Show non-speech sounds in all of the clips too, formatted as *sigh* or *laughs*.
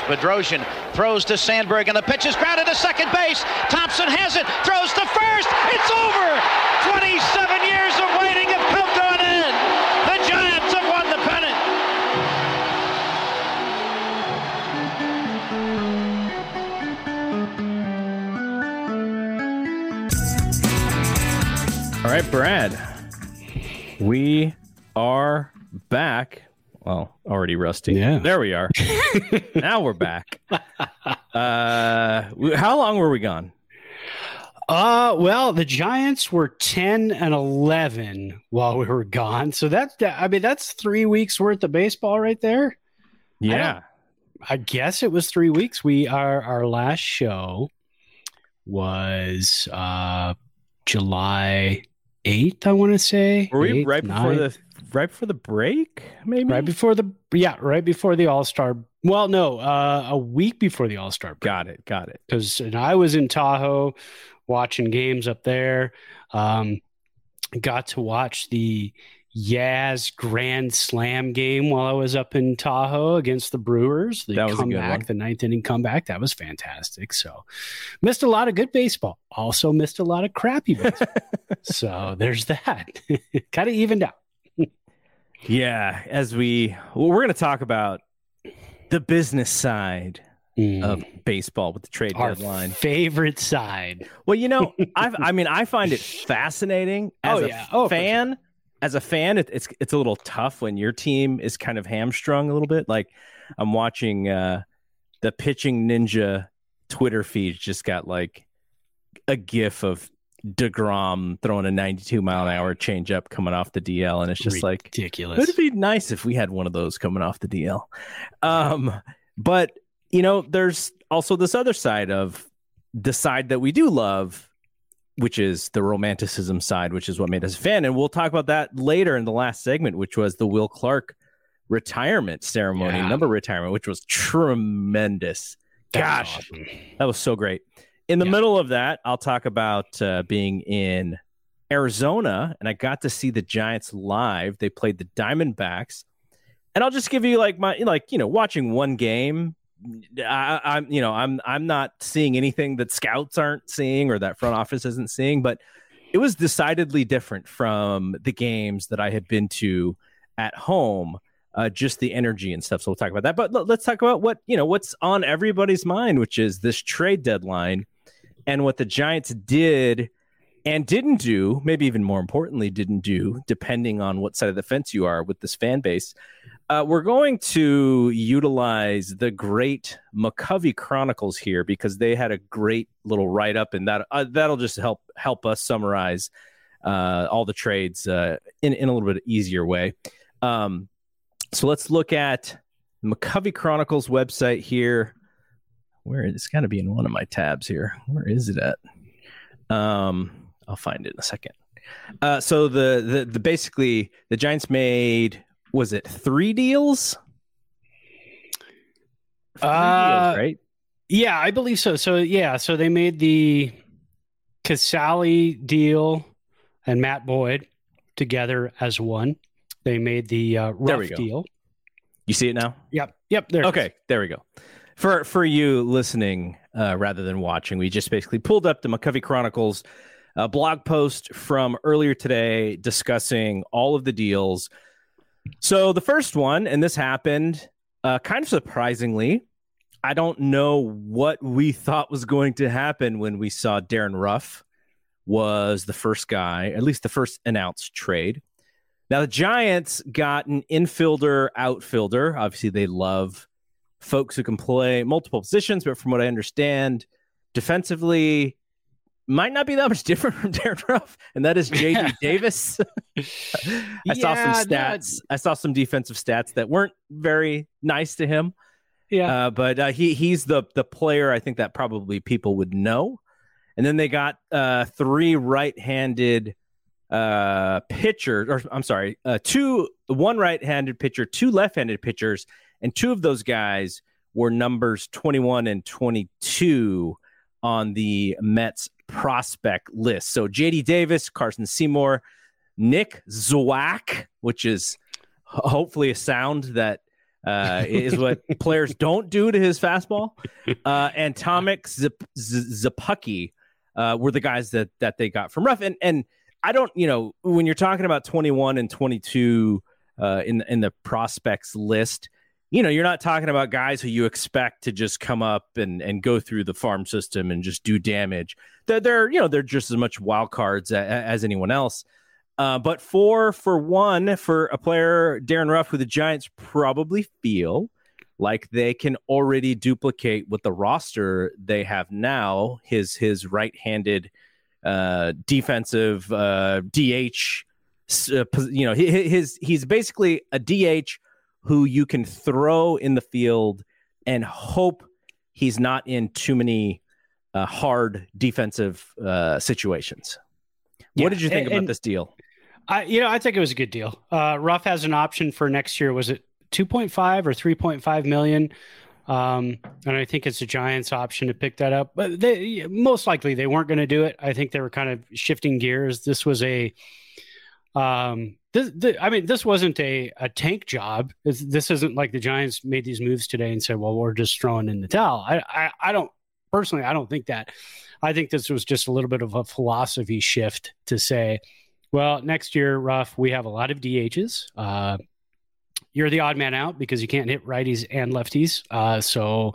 Bedrosian throws to Sandberg, and the pitch is grounded to second base. Thompson has it, throws to first. It's over. 27 years of waiting have come to an end. The Giants have won the pennant. All right, Brad. We are back. Well, already rusty. Yeah. There we are. *laughs* now we're back. Uh, how long were we gone? Uh, well, the Giants were 10 and 11 while we were gone. So that's, I mean, that's three weeks worth of baseball right there. Yeah. I guess it was three weeks. We are, our last show was, uh, July 8th, I want to say. Were we 8th, right before 9th? the right before the break? Maybe right before the, yeah, right before the All Star. Well, no, uh, a week before the All Star. Got it. Got it. because I was in Tahoe watching games up there. Um, got to watch the Yaz Grand Slam game while I was up in Tahoe against the Brewers. The That was comeback, the ninth inning comeback, that was fantastic. So missed a lot of good baseball. Also missed a lot of crappy baseball. *laughs* so there's that. *laughs* kind of evened out. Yeah. As we well, we're going to talk about the business side Mm. of baseball with the trade Our deadline. favorite side. Well, you know, *laughs* I've, I mean, I find it fascinating as Oh, a yeah. Oh, fan. As a fan, it, it's it's a little tough when your team is kind of hamstrung a little bit. Like I'm watching uh, the pitching ninja Twitter feed just got like a gif of Degrom throwing a 92 mile an hour changeup coming off the DL, and it's just like ridiculous. It'd be nice if we had one of those coming off the DL. Um, but you know, there's also this other side of the side that we do love, which is the romanticism side, which is what made us a fan. And we'll talk about that later in the last segment, which was the Will Clark retirement ceremony, Yeah. number retirement, which was tremendous. Gosh, awesome. that was so great. In the Yeah. middle of that, I'll talk about uh, being in Arizona, and I got to see the Giants live. They played the Diamondbacks, and I'll just give you like my like you know watching one game. I, I'm you know I'm I'm not seeing anything that scouts aren't seeing or that front office isn't seeing, but it was decidedly different from the games that I had been to at home. Uh, just the energy and stuff. So we'll talk about that. But let's talk about what you know what's on everybody's mind, which is this trade deadline and what the Giants did and didn't do. Maybe even more importantly, didn't do, depending on what side of the fence you are with this fan base. Uh, we're going to utilize the great McCovey Chronicles here because they had a great little write up, and that uh, that'll just help help us summarize uh, all the trades uh, in in a little bit easier way. Um, so let's look at McCovey Chronicles website here. Where it's got to be in one of my tabs here. Where is it at? Um, I'll find it in a second. Uh, so the, the the basically the Giants made was it three deals? Three Uh, deals, right? Yeah, I believe so. So yeah, so they made the Casali deal and Matt Boyd together as one. They made the uh, Ruf deal. You see it now? Yep, yep. There. Okay, there we go. For for you listening uh, rather than watching, we just basically pulled up the McCovey Chronicles a blog post from earlier today discussing all of the deals. So the first one, and this happened uh, kind of surprisingly. I don't know what we thought was going to happen when we saw Darin Ruf was the first guy, at least the first announced trade. Now the Giants got an infielder, outfielder. Obviously, they love folks who can play multiple positions, but from what I understand, defensively might not be that much *laughs* different from Darin Ruf, and that is *laughs* JD Davis. *laughs* I yeah, saw some stats. I saw some defensive stats that weren't very nice to him. Yeah, uh, but uh, he he's the the player I think that probably people would know. And then they got uh, three right-handed uh, pitchers, or I'm sorry, uh, two one right-handed pitcher, two left-handed pitchers, and two of those guys were numbers 21 and 22 on the Mets prospect list. So JD Davis, Carson Seymour, Nick Zwack, which is hopefully a sound that uh, is what *laughs* players don't do to his fastball, uh, and Thomas Szapucki uh, were the guys that that they got from Ruf. And and I don't, you know, when you're talking about 21 and 22 uh, in in the prospects list, you know, you're not talking about guys who you expect to just come up and, and go through the farm system and just do damage. They're, they're you know, they're just as much wild cards as, as anyone else. Uh, but for for one, for a player, Darin Ruf, who the Giants probably feel like they can already duplicate with the roster they have now, his his right-handed uh, defensive uh, DH. Uh, you know, his he's basically a DH who you can throw in the field and hope he's not in too many uh, hard defensive uh, situations. Yeah, what did you think and, about this deal? I, you know, I think it was a good deal. Uh, Ruf has an option for next year. Was it 2.5 or 3.5 million? Um, and I think it's a Giants option to pick that up, but they most likely they weren't going to do it. I think they were kind of shifting gears. This was a, um, this, I mean, this wasn't a, a tank job. This, isn't like the Giants made these moves today and said, well, we're just throwing in the towel. I, I, I don't personally, I don't think that. I think this was just a little bit of a philosophy shift to say, well, next year, Ruf, we have a lot of DHs. Uh, you're the odd man out because you can't hit righties and lefties. Uh, so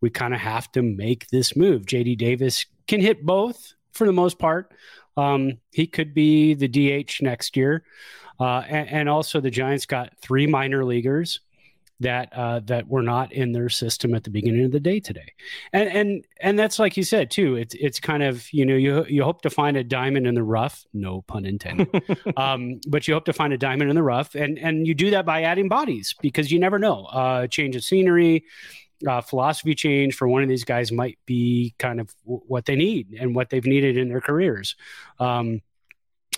we kind of have to make this move. JD Davis can hit both for the most part. Um, he could be the DH next year. Uh, and, and, also, the Giants got three minor leaguers that uh, that were not in their system at the beginning of the day today, and and and that's like you said too. It's it's kind of you know you you hope to find a diamond in the rough, no pun intended, *laughs* um, but you hope to find a diamond in the rough, and and you do that by adding bodies because you never know. Uh, change of scenery, uh, philosophy change for one of these guys might be kind of w- what they need and what they've needed in their careers. Um,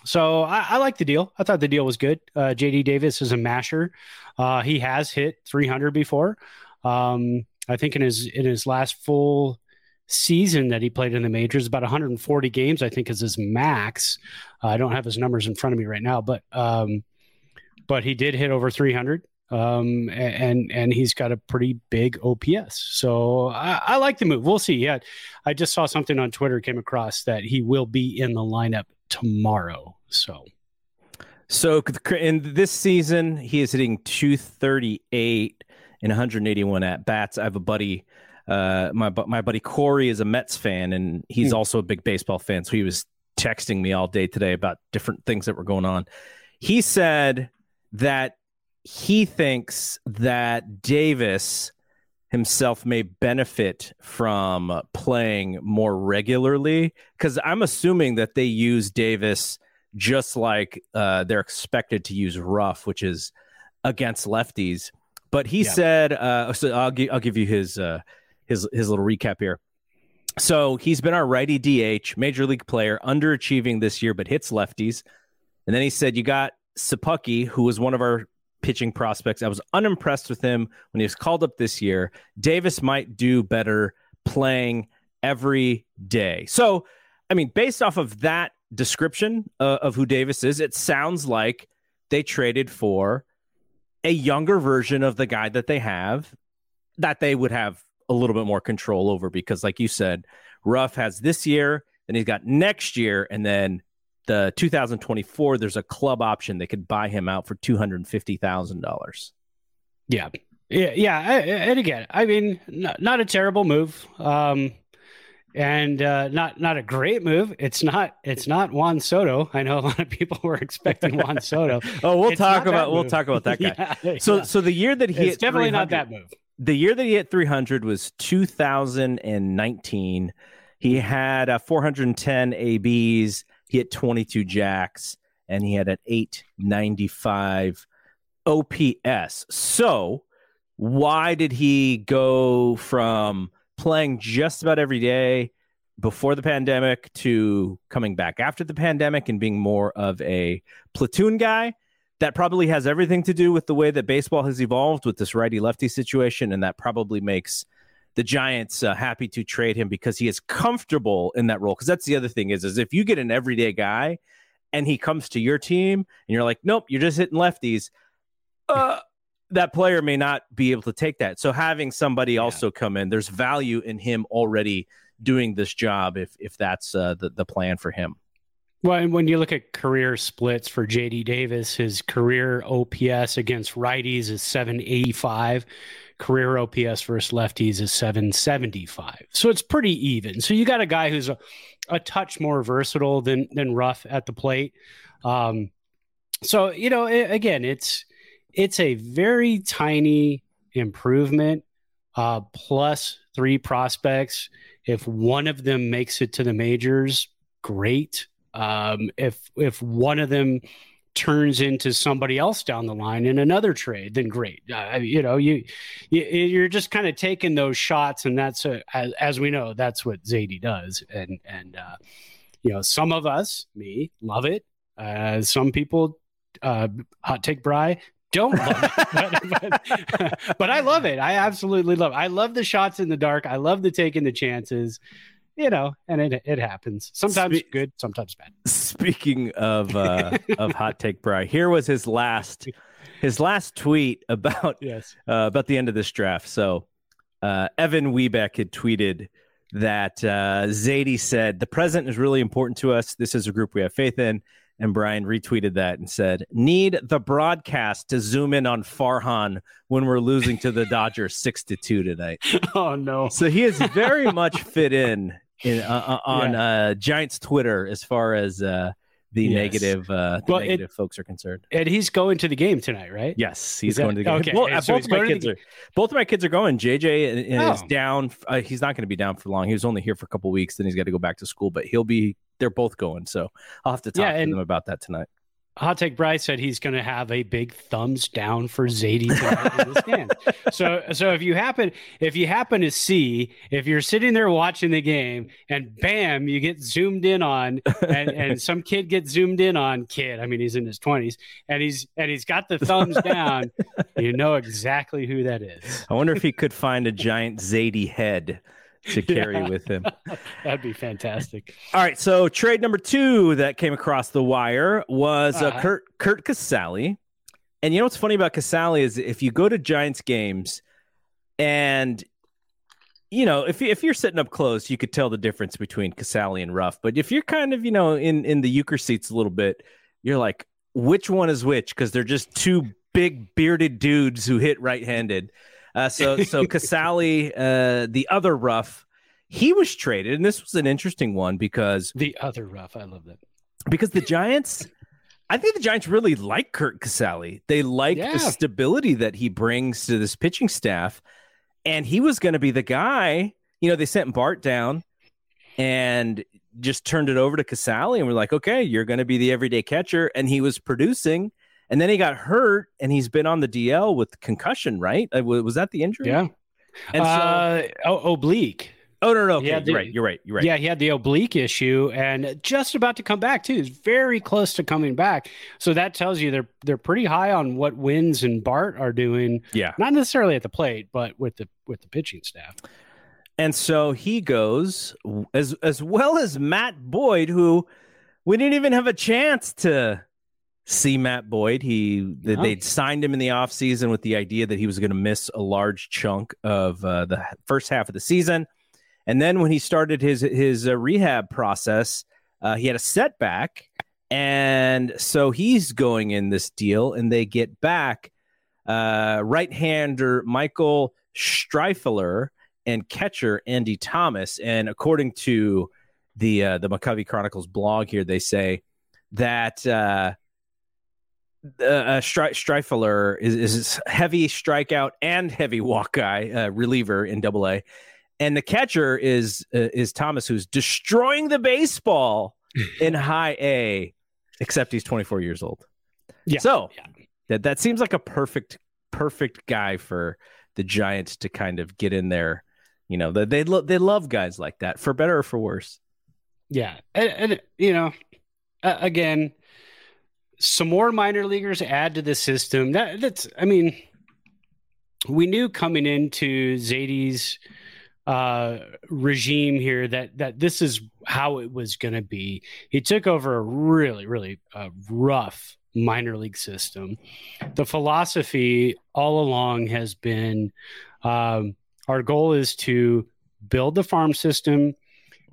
so I, I like the deal. I thought the deal was good. Uh, JD Davis is a masher. Uh, he has hit 300 before. Um, I think in his in his last full season that he played in the majors, about 140 games, I think is his max. Uh, I don't have his numbers in front of me right now, but um, but he did hit over 300. Um, and and he's got a pretty big OPS, so I, I like the move. We'll see. Yeah, I just saw something on Twitter came across that he will be in the lineup tomorrow. So, so in this season, he is hitting 238 and 181 at bats. I have a buddy, uh, my my buddy Corey is a Mets fan, and he's hmm. also a big baseball fan. So he was texting me all day today about different things that were going on. He said that he thinks that Davis himself may benefit from playing more regularly because I'm assuming that they use Davis just like uh, they're expected to use Ruf, which is against lefties. But he yeah. said, uh, so I'll, gi- I'll give you his uh, his his little recap here. So he's been our righty DH, major league player, underachieving this year, but hits lefties. And then he said, You got Szapucki, who was one of our pitching prospects. I was unimpressed with him when he was called up this year. Davis might do better playing every day. So, I mean, based off of that description uh, of who Davis is, it sounds like they traded for a younger version of the guy that they have that they would have a little bit more control over because, like you said, Ruf has this year, Then he's got next year, and then the 2024. There's a club option they could buy him out for two hundred fifty thousand dollars. Yeah, yeah, yeah. And again, I mean, not, not a terrible move. Um, and uh, not not a great move. It's not it's not Juan Soto. I know a lot of people were expecting Juan *laughs* Soto. oh, we'll It's talk about we'll talk about that guy. *laughs* Yeah, So yeah. so the year that he it's hit definitely not that move. the year that he hit 300 was 2019. He had uh, 410 ABs. He hit 22 jacks, and he had an 895 OPS. So, why did he go from playing just about every day before the pandemic to coming back after the pandemic and being more of a platoon guy? that probably has everything to do with the way that baseball has evolved with this righty lefty situation. And that probably makes the Giants uh, happy to trade him because he is comfortable in that role. Because that's the other thing is, is if you get an everyday guy and he comes to your team and you're like, nope, you're just hitting lefties, uh, that player may not be able to take that. So having somebody also come in, there's value in him already doing this job if if that's uh, the the plan for him. Well, and when you look at career splits for JD Davis, his career OPS against righties is 785. Career OPS versus lefties is 775. So it's pretty even. So you got a guy who's a, a touch more versatile than than Ruf at the plate. Um, so you know, a- again, it's it's a very tiny improvement. Uh, plus three prospects. If one of them makes it to the majors, great. Um, if if one of them turns into somebody else down the line in another trade, then great. Uh, you know, you, you you're just kind of taking those shots, and that's a, as, as we know, that's what Zaidi does. And and uh, you know, some of us, me, love it. Uh, some people, uh, hot take Bry, don't love it, *laughs* but, but, *laughs* but I love it. I absolutely love. It. I love the shots in the dark. I love the taking the chances. You know, and it it happens. Sometimes Spe- good, sometimes bad. Speaking of uh, *laughs* of hot take, Bry, here was his last his last tweet about Yes. uh, about the end of this draft. So uh, Evan Webeck had tweeted that uh, Zaidi said the present is really important to us. This is a group we have faith in. And Brian retweeted that and said, "Need the broadcast to zoom in on Farhan when we're losing to the Dodgers six to two tonight." *laughs* Oh no. So he is very *laughs* much fit in in uh, uh, on uh, Giants Twitter as far as uh, the Yes. negative uh, the Well, it- negative folks are concerned. And he's going to the game tonight, right? Yes, he's that- going to the game. okay, Well, uh, so both of my kids are both of my kids are going. JJ is Oh. down. Uh, he's not going to be down for long. He was only here for a couple weeks. Then he's got to go back to school. But he'll be. They're both going. So I'll have to talk Yeah, to them about that tonight. Hot Take Bryce said he's going to have a big thumbs down for Zaidi tonight in the stand. *laughs* So, so if you happen, if you happen to see, if you're sitting there watching the game and bam, you get zoomed in on, and, and some kid gets zoomed in on, kid, I mean he's in his twenties, and he's and he's got the thumbs *laughs* down, you know exactly who that is. I wonder if he could find a giant Zaidi head to *laughs* carry Yeah. with him. *laughs* That'd be fantastic. All right, so trade number two that came across the wire was uh, Uh-huh. Curt Curt Casali, and you know what's funny about Casali is if you go to Giants games, and you know if if you're sitting up close, you could tell the difference between Casali and Ruf. But if you're kind of you know in in the euchre seats a little bit, you're like, which one is which? Because they're just two big bearded dudes who hit right-handed. Uh, so so *laughs* Casali, uh, the other Ruf, he was traded, and this was an interesting one because The other Ruf, I love that. because the Giants, I think the Giants really like Curt Casali. They like Yeah. the stability that he brings to this pitching staff, and he was going to be the guy. You know, they sent Bart down and just turned it over to Casali, and we're like, okay, you're going to be the everyday catcher, and he was producing. And then he got hurt, and he's been on the DL with concussion, right? Uh, Was that the injury? Yeah. And so, uh, oh, oblique. oh no, no, okay, yeah, you're right, you're right, you're right. Yeah, he had the oblique issue and just about to come back too. He's very close to coming back. So that tells you they're they're pretty high on what Wynns and Bart are doing, yeah. not necessarily at the plate, but with the with the pitching staff. And so he goes as as well as Matt Boyd, who we didn't even have a chance to see Matt Boyd. He No. they'd signed him in the offseason with the idea that he was going to miss a large chunk of uh, the first half of the season. And then when he started his his uh, rehab process, uh, he had a setback, and so he's going in this deal, and they get back uh, right-hander Michael Stryffeler and catcher Andy Thomas. And according to the uh, the McCovey Chronicles blog here, they say that uh, uh, Stri- Stryffeler is, is heavy strikeout and heavy walk guy uh, reliever in Double A, and the catcher is uh, is Thomas, who's destroying the baseball *laughs* in High A, except he's 24 years old. Yeah. So yeah. that that seems like a perfect perfect guy for the Giants to kind of get in there. You know, they they, lo- they love guys like that, for better or for worse. Yeah, and, and you know, uh, again, some more minor leaguers add to the system. That that's, I mean, we knew coming into Zaidi's uh, regime here that that this is how it was going to be. He took over a really really uh, rough minor league system. The philosophy all along has been um, our goal is to build the farm system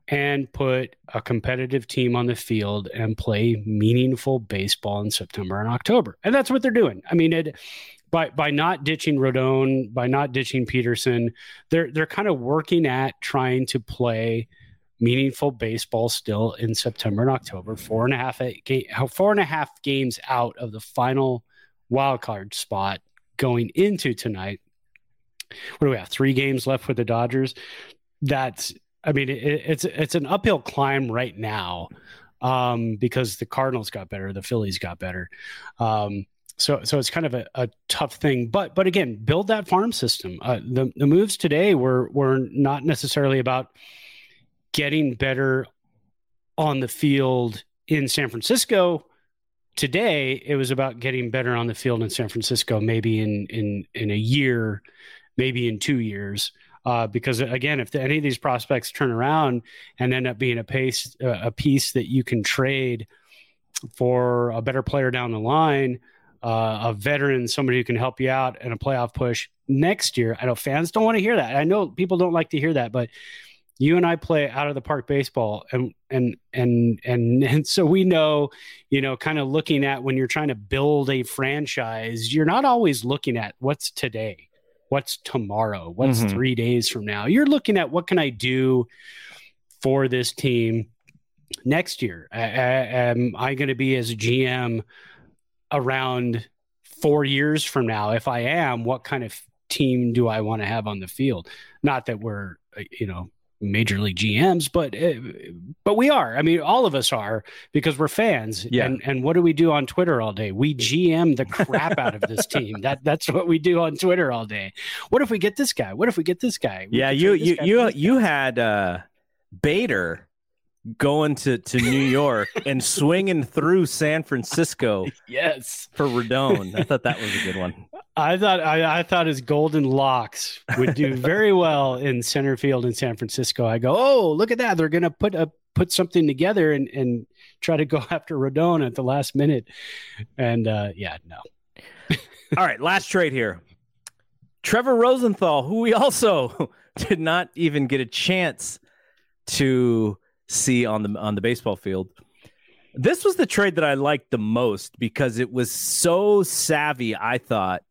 and put a competitive team on the field and play meaningful baseball in September and October. And that's what they're doing. I mean, it, by by not ditching Rodon, by not ditching Pederson, they're they're kind of working at trying to play meaningful baseball still in September and October. Four and a half game, four and a half games out of the final wild card spot going into tonight. What do we have? Three games left for the Dodgers. That's I mean, it, it's it's an uphill climb right now um, because the Cardinals got better, the Phillies got better. Um, so so it's kind of a, a, tough thing. But but again, build that farm system. Uh, the the moves today were were not necessarily about getting better on the field in San Francisco. Today, it was about getting better on the field in San Francisco, maybe in in in a year, maybe in two years. Uh, because again, if the, any of these prospects turn around and end up being a pace uh, a piece that you can trade for a better player down the line, uh, a veteran, somebody who can help you out in a playoff push next year. I know fans don't want to hear that. I know people don't like to hear that, but you and I play out of the park baseball and and and and and so we know, you know, kind of looking at when you're trying to build a franchise, you're not always looking at what's today what's tomorrow? What's mm-hmm. three days from now? You're looking at what can i do for this team next year? I, I, am i going to be as a gm around four years from now? If i am what kind of team do i want to have on the field? Not that we're uh, you know major league GMs, but uh, but we are. I mean, all of us are because we're fans. Yeah. And and what do we do on Twitter all day? We GM the *laughs* crap out of this team. That that's what we do on Twitter all day. What if we get this guy? What if we get this guy? We yeah, you you you you had uh Bader going to, to New York and swinging through San Francisco. *laughs* Yes, for Rodon. I thought that was a good one. I thought I, I, thought his golden locks would do very well in center field in San Francisco. I go, oh, look at that! They're going to put a put something together and and try to go *laughs* after Rodon at the last minute. And uh, yeah, no. *laughs* All right, last trade here. Trevor Rosenthal, who we also did not even get a chance to see on the on the baseball field. This was the trade that I liked the most because it was so savvy, I thought.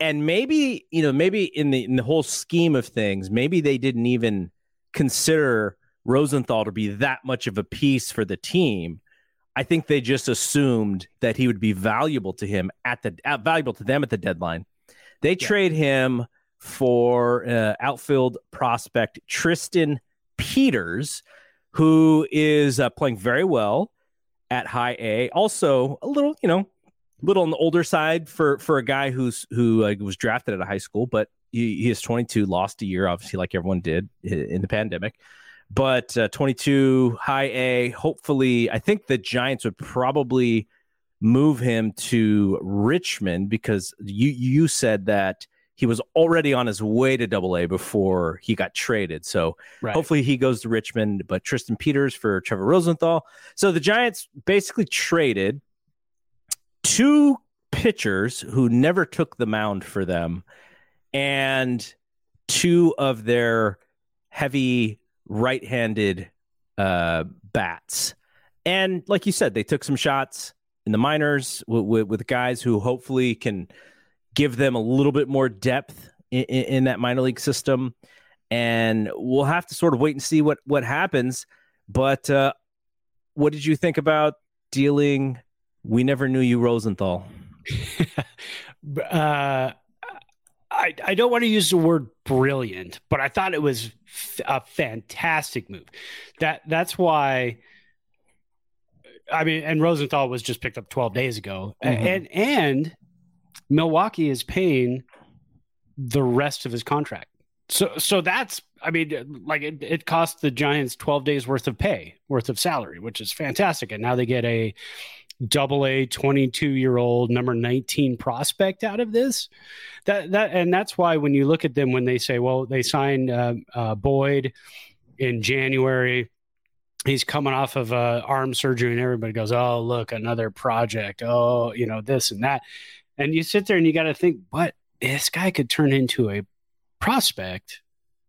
And maybe, you know, maybe in the in the whole scheme of things, maybe they didn't even consider Rosenthal to be that much of a piece for the team. I think they just assumed that he would be valuable to him at the uh, valuable to them at the deadline. They yeah. trade him for uh, outfield prospect Tristan Peters, who is uh, playing very well at high A. Also, a little, you know, a little on the older side for for a guy who's who uh, was drafted at a high school, but he, he is 22, lost a year, obviously, like everyone did in the pandemic. But uh, 22 high A. Hopefully, I think the Giants would probably move him to Richmond because you you said that he was already on his way to double A before he got traded. So right. hopefully he goes to Richmond, but Tristan Peters for Trevor Rosenthal. So the Giants basically traded two pitchers who never took the mound for them and two of their heavy right-handed uh, bats. And like you said, they took some shots in the minors with, with, with guys who hopefully can give them a little bit more depth in, in, that minor league system. And we'll have to sort of wait and see what what happens. But uh, what did you think about dealing? We never knew you, Rosenthal. *laughs* uh, I, I don't want to use the word brilliant, but I thought it was a fantastic move. That that's why. I mean, and Rosenthal was just picked up 12 days ago, mm-hmm. and and Milwaukee is paying the rest of his contract. So so that's I mean, like it, it cost the Giants 12 days worth of pay, worth of salary, which is fantastic, and now they get a double A 22 year old number 19 prospect out of this. That that and that's why when you look at them when they say, well, they signed uh, uh, Boyd in January. He's coming off of uh, arm surgery, and everybody goes, "Oh, look, another project. Oh, you know this and that." And you sit there and you got to think, but this guy could turn into a prospect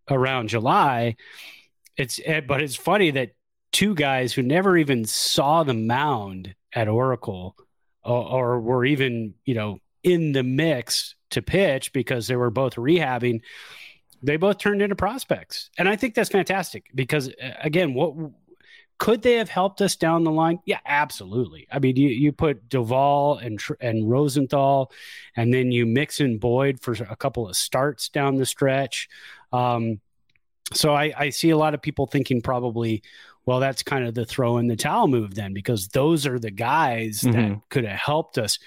around July. It's eh, but it's funny that two guys who never even saw the mound at Oracle or, or were even, you know, in the mix to pitch because they were both rehabbing, they both turned into prospects. And I think that's fantastic because, again, what could they have helped us down the line? Yeah, absolutely. I mean, you, you put Doval and and Rosenthal, and then you mix in Boyd for a couple of starts down the stretch. Um, so I, I see a lot of people thinking probably, well, that's kind of the throw in the towel move then, because those are the guys mm-hmm. that could have helped us.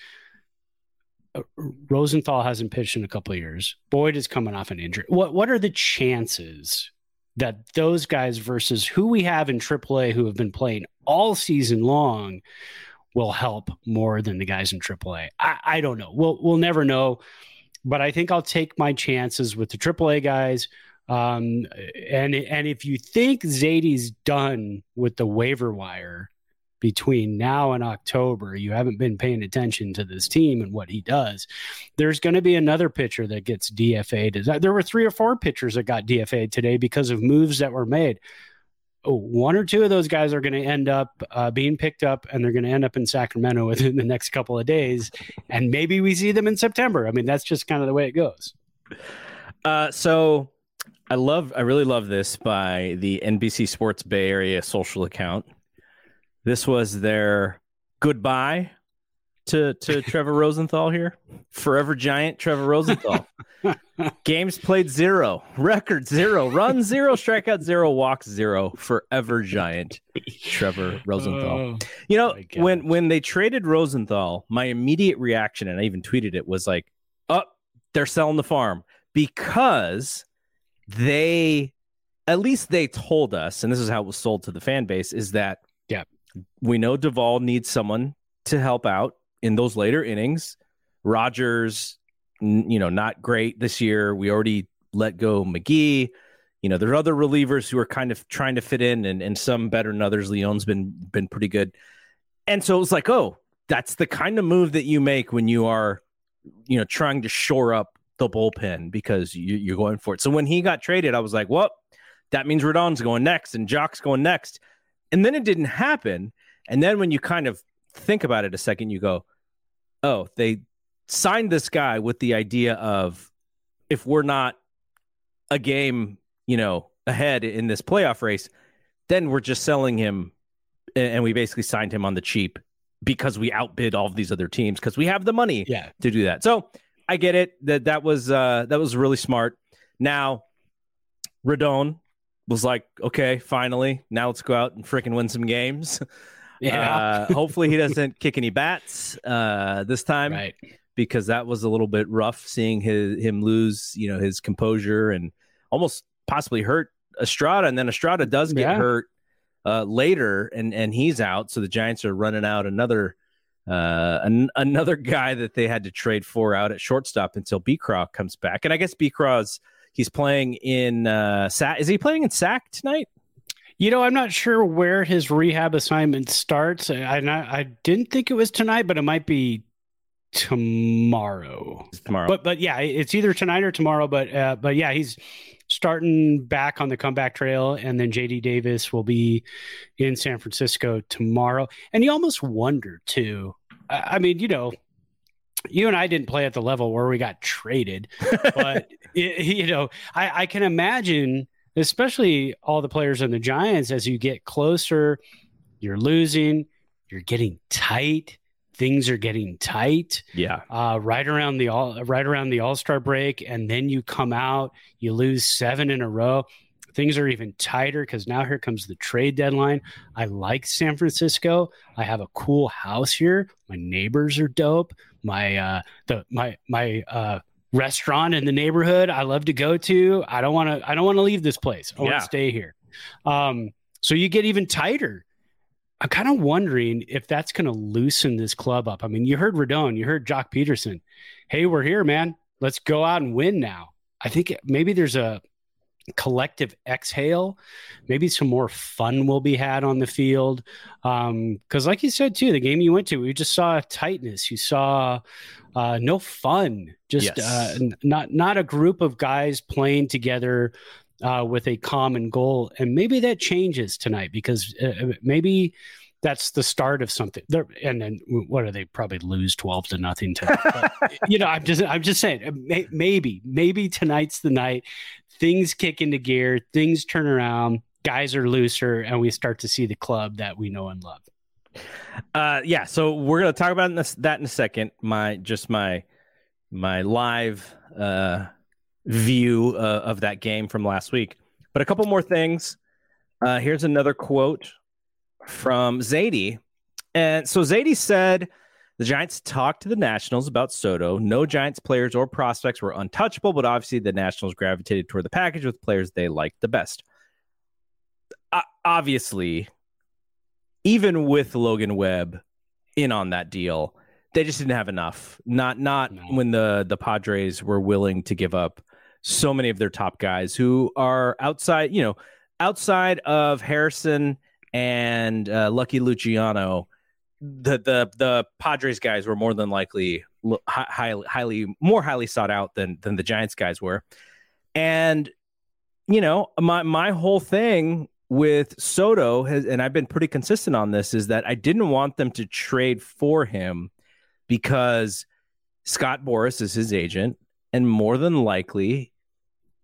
Uh, Rosenthal hasn't pitched in a couple of years. Boyd is coming off an injury. What what are the chances that those guys versus who we have in AAA who have been playing all season long will help more than the guys in AAA? I, I don't know. We'll we'll never know. But I think I'll take my chances with the AAA guys um, and and if you think Zaidi's done with the waiver wire between now and October, you haven't been paying attention to this team and what he does. There's going to be another pitcher that gets DFA'd. There were three or four pitchers that got DFA'd today because of moves that were made. Oh, one or two of those guys are going to end up uh, being picked up and they're going to end up in Sacramento *laughs* within the next couple of days. And maybe we see them in September. I mean, that's just kind of the way it goes. Uh, so I love, I really love this by the NBC Sports Bay Area social account. This was their goodbye to to *laughs* Trevor Rosenthal here. Forever Giant Trevor Rosenthal. *laughs* Games played zero, record zero, run zero, strikeout zero, walks zero. Forever Giant Trevor Rosenthal. Oh, you know when when they traded Rosenthal, my immediate reaction, and I even tweeted it, was like, "Oh, they're selling the farm," because they at least they told us, and this is how it was sold to the fan base, is that yeah, we know Doval needs someone to help out in those later innings. Rogers, you know, not great this year. We already let go McGee. You know, there are other relievers who are kind of trying to fit in, and, and some better than others. Leone's been been pretty good, and so it was like, oh, that's the kind of move that you make when you are, you know, trying to shore up the bullpen because you, are going for it. So when he got traded, I was like, well, that means Rodon's going next and Joc's going next. And then it didn't happen. And then when you kind of think about it a second, you go, oh, they signed this guy with the idea of if we're not a game, you know, ahead in this playoff race, then we're just selling him and we basically signed him on the cheap because we outbid all of these other teams because we have the money yeah. to do that. So I get it. That that was uh, that was really smart. Now, Rodon was like, okay, finally, now let's go out and freaking win some games. *laughs* Yeah. Uh, hopefully, he doesn't kick any bats uh, this time, right. because that was a little bit rough seeing his, him lose, you know, his composure and almost possibly hurt Estrada, and then Estrada does get yeah. hurt uh, later, and and he's out. So the Giants are running out another uh, an, another *laughs* guy that they had to trade for out at shortstop until Becraw comes back. And I guess Becraw's he's playing in uh, Sac. Is he playing in Sac tonight? You know, I'm not sure where his rehab assignment starts. I, I, I didn't think it was tonight, but it might be tomorrow. It's tomorrow, but but yeah, it's either tonight or tomorrow. But uh, but yeah, he's starting back on the comeback trail, and then JD Davis will be in San Francisco tomorrow. And you almost wonder too. I mean, you know, you and I didn't play at the level where we got traded, but *laughs* it, you know, I, I can imagine, especially all the players on the Giants, as you get closer, you're losing, you're getting tight things are getting tight. Yeah. Uh, right around the all right around the All Star break, and then you come out, you lose seven in a row. Things are even tighter because now here comes the trade deadline. I like San Francisco. I have a cool house here. My neighbors are dope. My uh, the my my uh, restaurant in the neighborhood I love to go to. I don't want to I don't want to leave this place. I want to stay here. Um, so you get even tighter. I'm kind of wondering if that's going to loosen this club up. I mean, you heard Rodon, you heard Joc Pederson. Hey, we're here, man. Let's go out and win now. I think maybe there's a collective exhale. Maybe some more fun will be had on the field. Um because, like you said too, the game you went to, we just saw tightness. You saw uh, no fun. Just Yes. uh, n- not not a group of guys playing together uh, with a common goal. And maybe that changes tonight because uh, maybe that's the start of something. There, and then what are they probably lose twelve to nothing tonight? But, *laughs* you know, I'm just I'm just saying maybe maybe tonight's the night. Things kick into gear, things turn around, guys are looser, and we start to see the club that we know and love. Uh, yeah. So we're gonna talk about this, that in a second. My just my my live uh, view uh, of that game from last week. But a couple more things. Uh, here's another quote from Zaidi. And so Zaidi said the Giants talked to the Nationals about Soto. No Giants players or prospects were untouchable, but obviously the Nationals gravitated toward the package with players they liked the best. Uh, obviously, even with Logan Webb in on that deal, they just didn't have enough. Not not No. when the the Padres were willing to give up so many of their top guys who are outside, you know, outside of Harrison and uh, Lucky Luciano. The the the Padres guys were more than likely highly highly more highly sought out than than the Giants guys were, and you know my my whole thing with Soto has, and I've been pretty consistent on this, is that I didn't want them to trade for him because Scott Boras is his agent, and more than likely,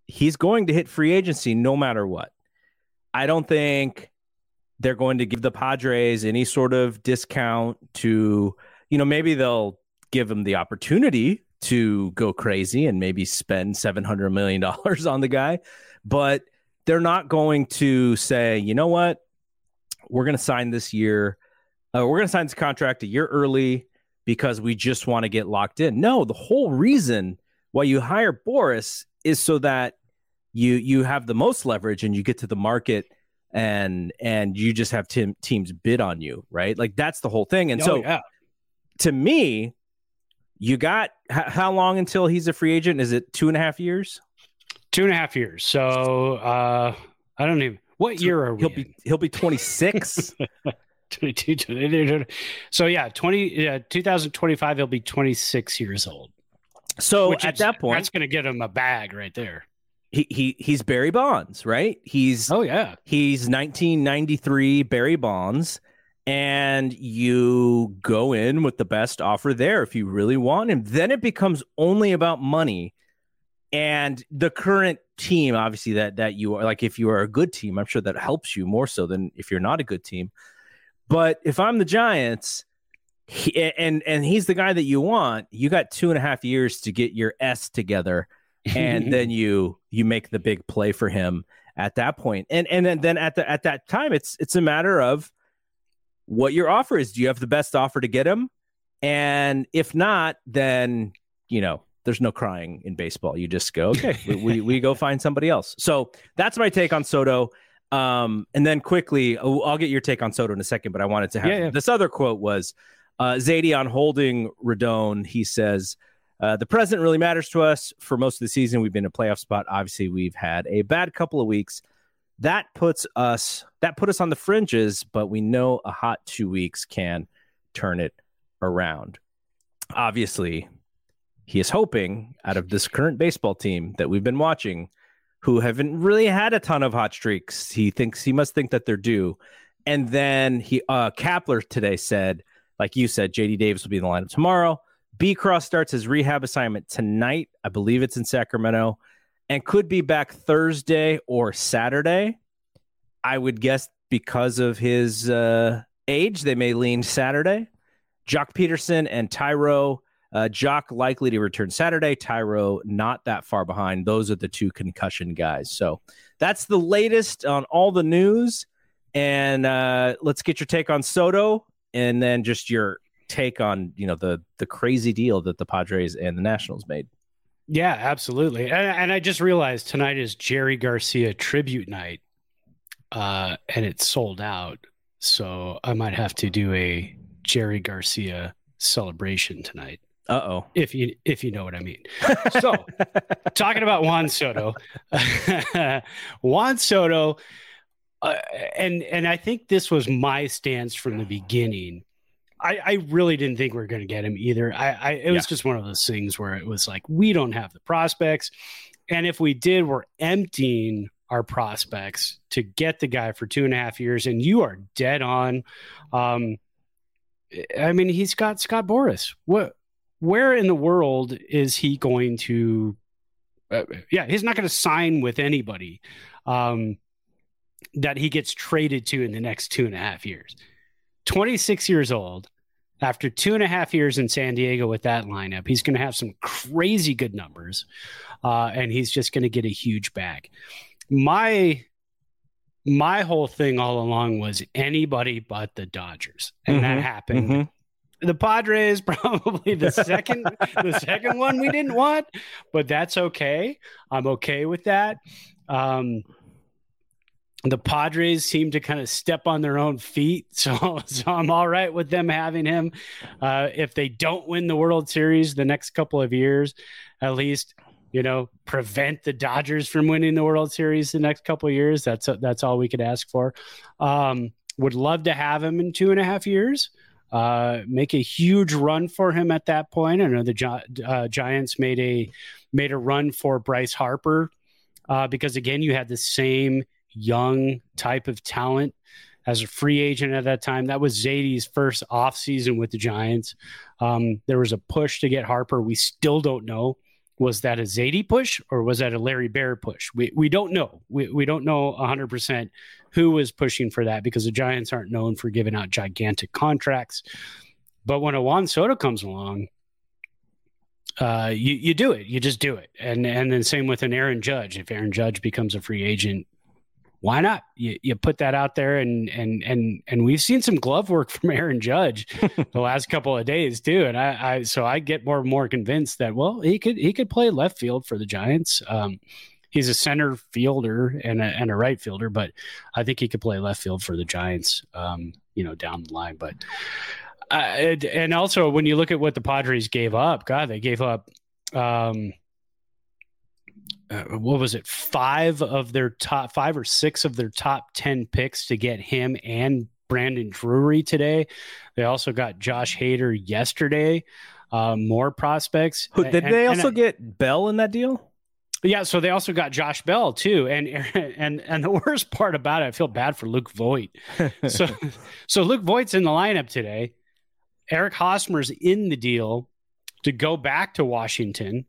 he's going to hit free agency no matter what. I don't think they're going to give the Padres any sort of discount to, you know, maybe they'll give them the opportunity to go crazy and maybe spend $700 million *laughs* on the guy, but they're not going to say, you know what, we're going to sign this year. Uh, we're going to sign this contract a year early because we just want to get locked in. No, the whole reason why you hire Boras is so that you you have the most leverage and you get to the market and and you just have tim- teams bid on you, right? Like that's the whole thing. And Oh, so yeah. to me, you got h- how long until he's a free agent? Is it two and a half years? two and a half years. So uh, I don't even. What year are we? He'll in? be he'll be twenty six. *laughs* 22, 22. So yeah, 20 yeah, 2025 he'll be 26 years old. so Which at is- that point, that's going to get him a bag right there. He, he he's Barry Bonds, right? He's Oh yeah. He's 1993 Barry Bonds, and you go in with the best offer there if you really want him. Then it becomes only about money. And the current team, obviously, that that you are like, if you are a good team, I'm sure that helps you more so than if you're not a good team. But if I'm the Giants, he, and and he's the guy that you want, you got two and a half years to get your S together and *laughs* then you you make the big play for him at that point. And and then, then at the at that time, it's it's a matter of what your offer is. Do you have the best offer to get him? And if not, then you know there's no crying in baseball. You just go, okay, we, we we go *laughs* find somebody else. So that's my take on Soto. Um, and then quickly, I'll I'll get your take on Soto in a second, but I wanted to have Yeah, yeah. this other quote was uh, Zaidi on holding Rodon. He says, uh, the present really matters to us. For most of the season, we've been a playoff spot. Obviously, we've had a bad couple of weeks. That puts us that put us on the fringes, but we know a hot two weeks can turn it around. Obviously, he is hoping out of this current baseball team that we've been watching, who haven't really had a ton of hot streaks. He thinks he must think that they're due. And then he uh Kapler today said, like you said, JD Davis will be in the lineup tomorrow. B Cross starts his rehab assignment tonight. I believe it's in Sacramento and could be back Thursday or Saturday. I would guess because of his uh, age, they may lean Saturday. Joc Pederson and Thairo. Uh, Joc likely to return Saturday. Thairo not that far behind. Those are the two concussion guys. So that's the latest on all the news. And uh, let's get your take on Soto, and then just your take on you know the the crazy deal that the Padres and the Nationals made. Yeah, absolutely. And, and I just realized tonight is Jerry Garcia tribute night, uh, and it's sold out. So I might have to do a Jerry Garcia celebration tonight. Uh oh. If you if you know what I mean. So *laughs* talking about Juan Soto, *laughs* Juan Soto, uh, and and I think this was my stance from the beginning I, I really didn't think we were going to get him either. I, I it was yeah. just one of those things where it was like we don't have the prospects, and if we did, we're emptying our prospects to get the guy for two and a half years. And you are dead on. Um, I mean, he's got Scott Boras. What? Where in the world is he going to? Uh, yeah, he's not going to sign with anybody um, that he gets traded to in the next two and a half years. 26 years old after two and a half years in San Diego with that lineup, he's going to have some crazy good numbers, uh, and he's just going to get a huge bag. My my whole thing all along was anybody but the Dodgers, and mm-hmm, that happened. Mm-hmm. The Padres *laughs* probably the second the second one we didn't want, but that's okay. I'm okay with that. Um, the Padres seem to kind of step on their own feet, *laughs* so so I'm all right with them having him. Uh, if they don't win the World Series the next couple of years, at least you know prevent the Dodgers from winning the World Series the next couple of years. That's that's all we could ask for. Um, would love to have him in two and a half years. Uh, make a huge run for him at that point. I know the Gi- uh, Giants made a made a run for Bryce Harper uh, because again, you had the same young type of talent as a free agent at that time. That was Zaidi's first offseason with the Giants. Um, there was a push to get Harper. We still don't know. Was that a Zaidy push or was that a Larry Baer push? We, we don't know. We, we don't know 100% who was pushing for that because the Giants aren't known for giving out gigantic contracts. But when a Juan Soto comes along, uh, you you do it. You just do it, and and then same with an Aaron Judge. If Aaron Judge becomes a free agent, why not? You, you put that out there, and and and and we've seen some glove work *laughs* from Aaron Judge *laughs* the last couple of days too. And I, I so I get more and more convinced that well, he could he could play left field for the Giants. Um, he's a center fielder and a, and a right fielder, but I think he could play left field for the Giants. Um, you know, down the line, but. Uh, and also, when you look at what the Padres gave up, God, they gave up um, uh, what was it five of their top five or six of their top 10 picks to get him and brandon drury today they also got josh hader yesterday uh, more prospects did and, they also and, get bell in that deal yeah, so they also got Josh Bell too, and *laughs* and and the worst part about it, I feel bad for Luke Voit. *laughs* So so Luke Voit's in the lineup today. Eric Hosmer's in the deal to go back to Washington.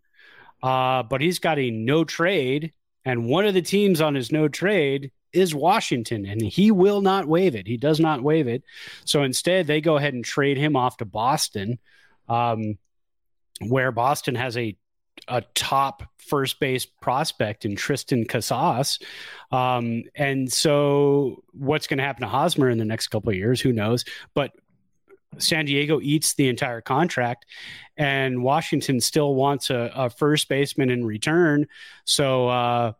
Uh, but he's got a no trade, and one of the teams on his no trade is Washington, and he will not waive it. He does not waive it. So instead, they go ahead and trade him off to Boston, um, where Boston has a a top first base prospect in Triston Casas. Um, and so what's going to happen to Hosmer in the next couple of years? Who knows? But San Diego eats the entire contract, and Washington still wants a, a first baseman in return. So uh,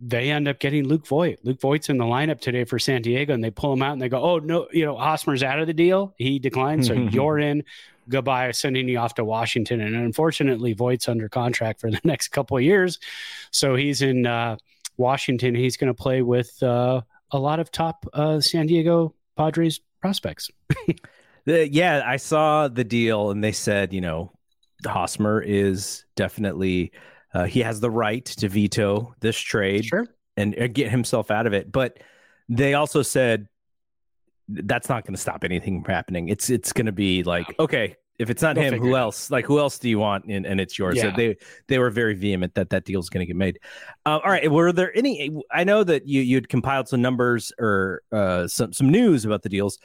they end up getting Luke Voit. Luke Voit's in the lineup today for San Diego, and they pull him out and they go, "Oh no, you know Hosmer's out of the deal. He declined, so *laughs* you're in. Goodbye, sending you off to Washington." And unfortunately, Voit's under contract for the *laughs* next couple of years, so he's in uh, Washington. He's going to play with uh, a lot of top uh, San Diego Padres prospects. *laughs* The, yeah, I saw the deal, and they said, you know, Hosmer is definitely Uh, he has the right to veto this trade Sure. and uh, get himself out of it. But they also said that's not going to stop anything from happening. It's it's going to be like okay, if it's not They'll him, who else? Like who else do you want? And, and it's yours. So they they were very vehement that that deal is going to get made. Uh, all right, were there any? I know that you you'd compiled some numbers or uh, some some news about the deals.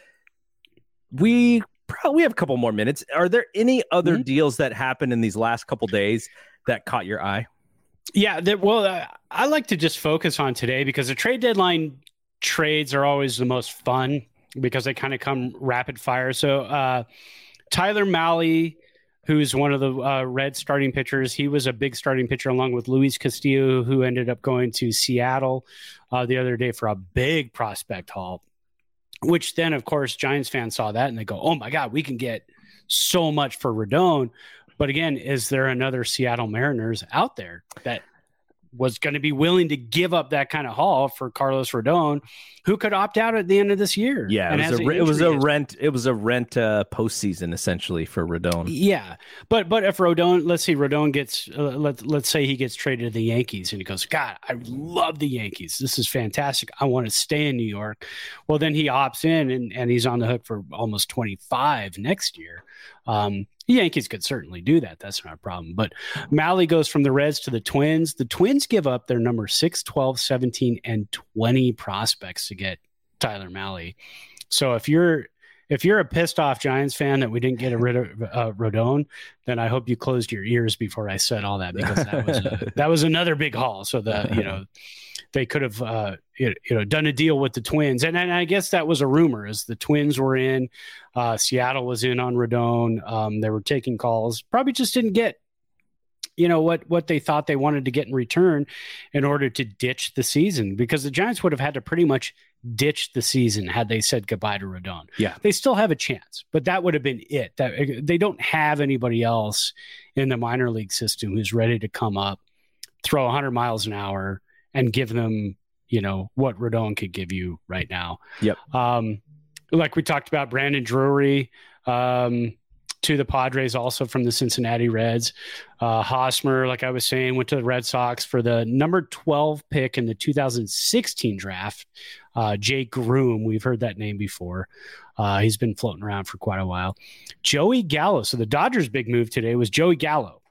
We probably have a couple more minutes. Are there any other Mhm. deals that happened in these last couple days that caught your eye? Yeah, that, well, uh, I like to just focus on today because the trade deadline trades are always the most fun because they kind of come rapid fire. So, uh, Tyler Mahle, who's one of the uh, Red starting pitchers, he was a big starting pitcher along with Luis Castillo, who ended up going to Seattle uh, the other day for a big prospect haul. Which then, of course, Giants fans saw that and they go, "Oh my God, we can get so much for Rodon." But again, is there another Seattle Mariners out there that was going to be willing to give up that kind of haul for Carlos Rodon, who could opt out at the end of this year? Yeah, it was, a, it was a rent. It was a rent uh, postseason essentially for Rodon. Yeah, but but if Rodon, let's see, Rodon gets uh, let let's say he gets traded to the Yankees, and he goes, God, I love the Yankees. This is fantastic. I want to stay in New York. Well, then he opts in, and and he's on the hook for almost twenty five next year. Um, the Yankees could certainly do that. That's not a problem. But Mahle goes from the Reds to the Twins. The Twins give up their number 6, 12, 17, and 20 prospects to get Tyler Mahle. So if you're if you're a pissed off Giants fan that we didn't get rid of uh, Rodon, then I hope you closed your ears before I said all that because that was a, *laughs* that was another big haul. So that you know they could have uh, you you know done a deal with the Twins, and, and I guess that was a rumor as the Twins were in, uh, Seattle was in on Rodon. Um, they were taking calls, probably just didn't get you know what what they thought they wanted to get in return in order to ditch the season because the Giants would have had to pretty much ditch the season had they said goodbye to Rodon. Yeah. They still have a chance, but that would have been it. That they don't have anybody else in the minor league system who's ready to come up, throw 100 miles an hour and give them, you know, what Rodon could give you right now. Yep. Um like we talked about Brandon Drury um to the Padres also from the Cincinnati Reds. Uh, Hosmer, like I was saying, went to the Red Sox for the number 12 pick in the 2016 draft. Uh, Jake Groome, we've heard that name before. Uh, he's been floating around for quite a while. Joey Gallo. So the Dodgers' big move today was Joey Gallo.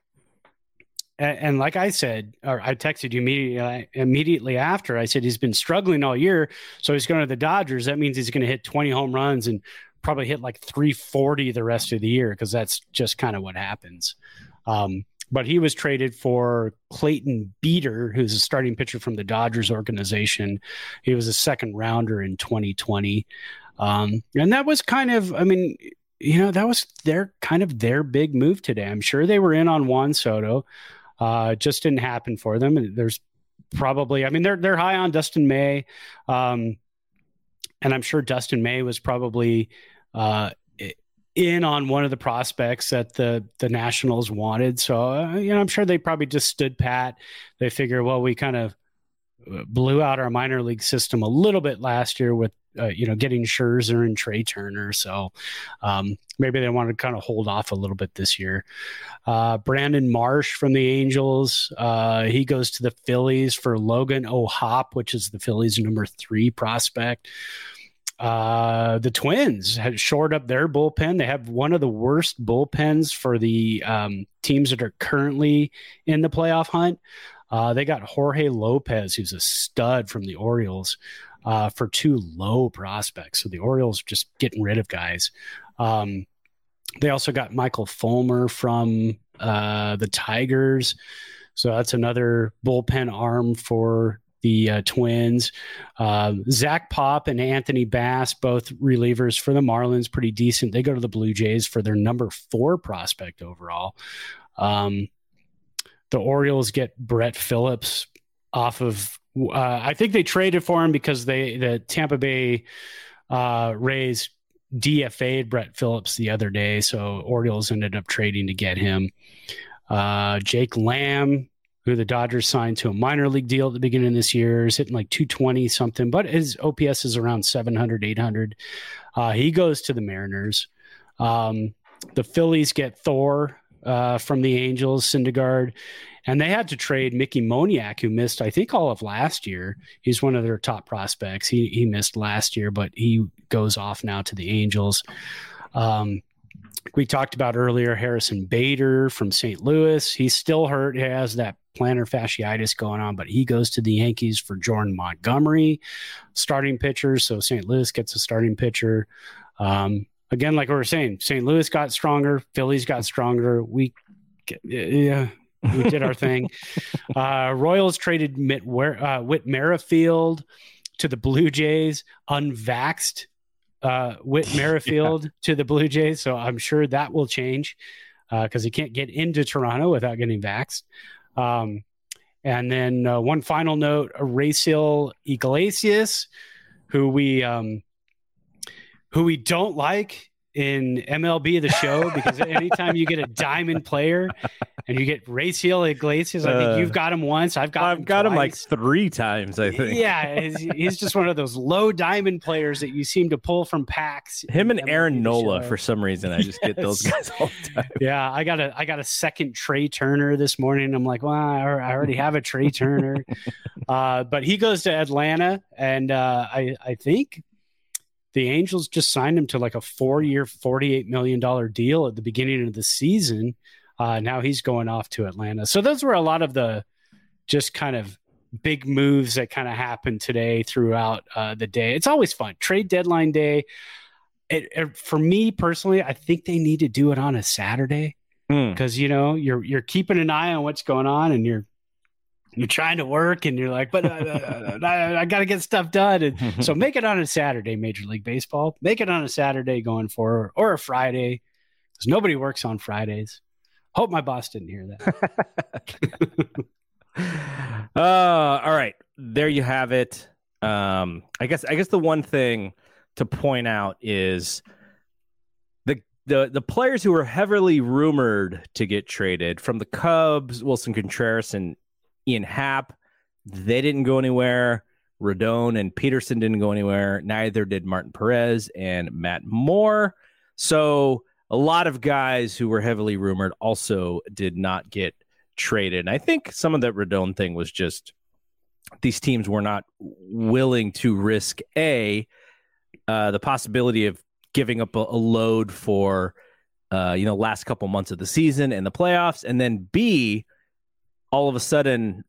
And, and like I said, or I texted you immediately, immediately after, I said he's been struggling all year. So he's going to the Dodgers. That means he's going to hit 20 home runs and probably hit like 340 the rest of the year because that's just kind of what happens. Um, but he was traded for Clayton Beeter, who's a starting pitcher from the Dodgers organization. He was a second rounder in 2020. Um, and that was kind of, I mean, you know, that was their kind of their big move today. I'm sure they were in on Juan Soto. Uh, just didn't happen for them. And there's probably, I mean, they're they're high on Dustin May. Um, and I'm sure Dustin May was probably uh, in on one of the prospects that the the Nationals wanted. So uh, you know, I'm sure they probably just stood pat. They figure, well, we kind of blew out our minor league system a little bit last year with uh, you know getting Scherzer and Trea Turner. So um, maybe they want to kind of hold off a little bit this year. Uh, Brandon Marsh from the Angels, uh, he goes to the Phillies for Logan O'Hoppe, which is the Phillies' number three prospect. Uh, the Twins had shored up their bullpen. They have one of the worst bullpens for the um, teams that are currently in the playoff hunt. Uh, they got Jorge Lopez, who's a stud from the Orioles, uh, for two low prospects. So the Orioles just getting rid of guys. Um, they also got Michael Fulmer from uh, the Tigers. So that's another bullpen arm for the uh, Twins. Uh, Zach Pop and Anthony Bass, both relievers for the Marlins, pretty decent. They go to the Blue Jays for their number four prospect overall. Um, the Orioles get Brett Phillips off of. Uh, I think they traded for him because they the Tampa Bay uh, Rays DFA'd Brett Phillips the other day, so Orioles ended up trading to get him. Uh, Jake Lamb, who the Dodgers signed to a minor league deal at the beginning of this year, is hitting like 220 something, but his OPS is around 700, 800. Uh, he goes to the Mariners. Um, the Phillies get Thor, uh, from the Angels, Syndergaard, and they had to trade Mickey Moniak, who missed, I think, all of last year. He's one of their top prospects. He he missed last year, but he goes off now to the Angels. Um, we talked about earlier Harrison Bader from St. Louis. He's still hurt. He has that plantar fasciitis going on, but he goes to the Yankees for Jordan Montgomery, starting pitcher. So St. Louis gets a starting pitcher. Um, again, like we were saying, St. Louis got stronger, Phillies got stronger. We, yeah, we did our thing. *laughs* Uh, Royals traded Mitt, uh, Whit Merrifield to the Blue Jays, unvaxxed uh, Whit *laughs* Merrifield yeah. to the Blue Jays. So I'm sure that will change Uh, because uh, he can't get into Toronto without getting vaxxed. Um, and then uh, one final note: Raisel Iglesias, who we um, who we don't like in MLB the show because anytime you get a diamond player and you get Raisel Iglesias, I think you've uh, got him once. I've got I've him got twice. him like three times. I think. Yeah, he's, he's, just one of those low diamond players that you seem to pull from packs. Him and Aaron Nola for some reason. I just yes. get *laughs* those guys all the time. Yeah, I got a I got a second Trea Turner this morning. I'm like, well, I already have a Trea Turner, *laughs* uh, but he goes to Atlanta, and uh, I I think the Angels just signed him to like a four year, $48 million deal at the beginning of the season. Uh, now he's going off to Atlanta. So those were a lot of the just kind of big moves that kind of happened today throughout uh, the day. It's always fun. Trade deadline day. It, it, for me personally, I think they need to do it on a Saturday because hmm. mm. you know you're you're keeping an eye on what's going on and you're you're trying to work and you're like, but uh, uh, uh I, I got to get stuff done. And *laughs* so make it on a Saturday, Major League Baseball. Make it on a Saturday going forward or a Friday because nobody works on Fridays. Hope my boss didn't hear that. *laughs* uh, all right, there you have it. Um, I guess I guess the one thing to point out is the the the players who were heavily rumored to get traded from the Cubs, Willson Contreras and Ian Happ, they didn't go anywhere. Rodon and Pederson didn't go anywhere. Neither did Martin Perez and Matt Moore. So a lot of guys who were heavily rumored also did not get traded. And I think some of that Rodon thing was just these teams were not willing to risk a uh, the possibility of giving up a, a load for uh, you know last couple months of the season and the playoffs, and then b all of a sudden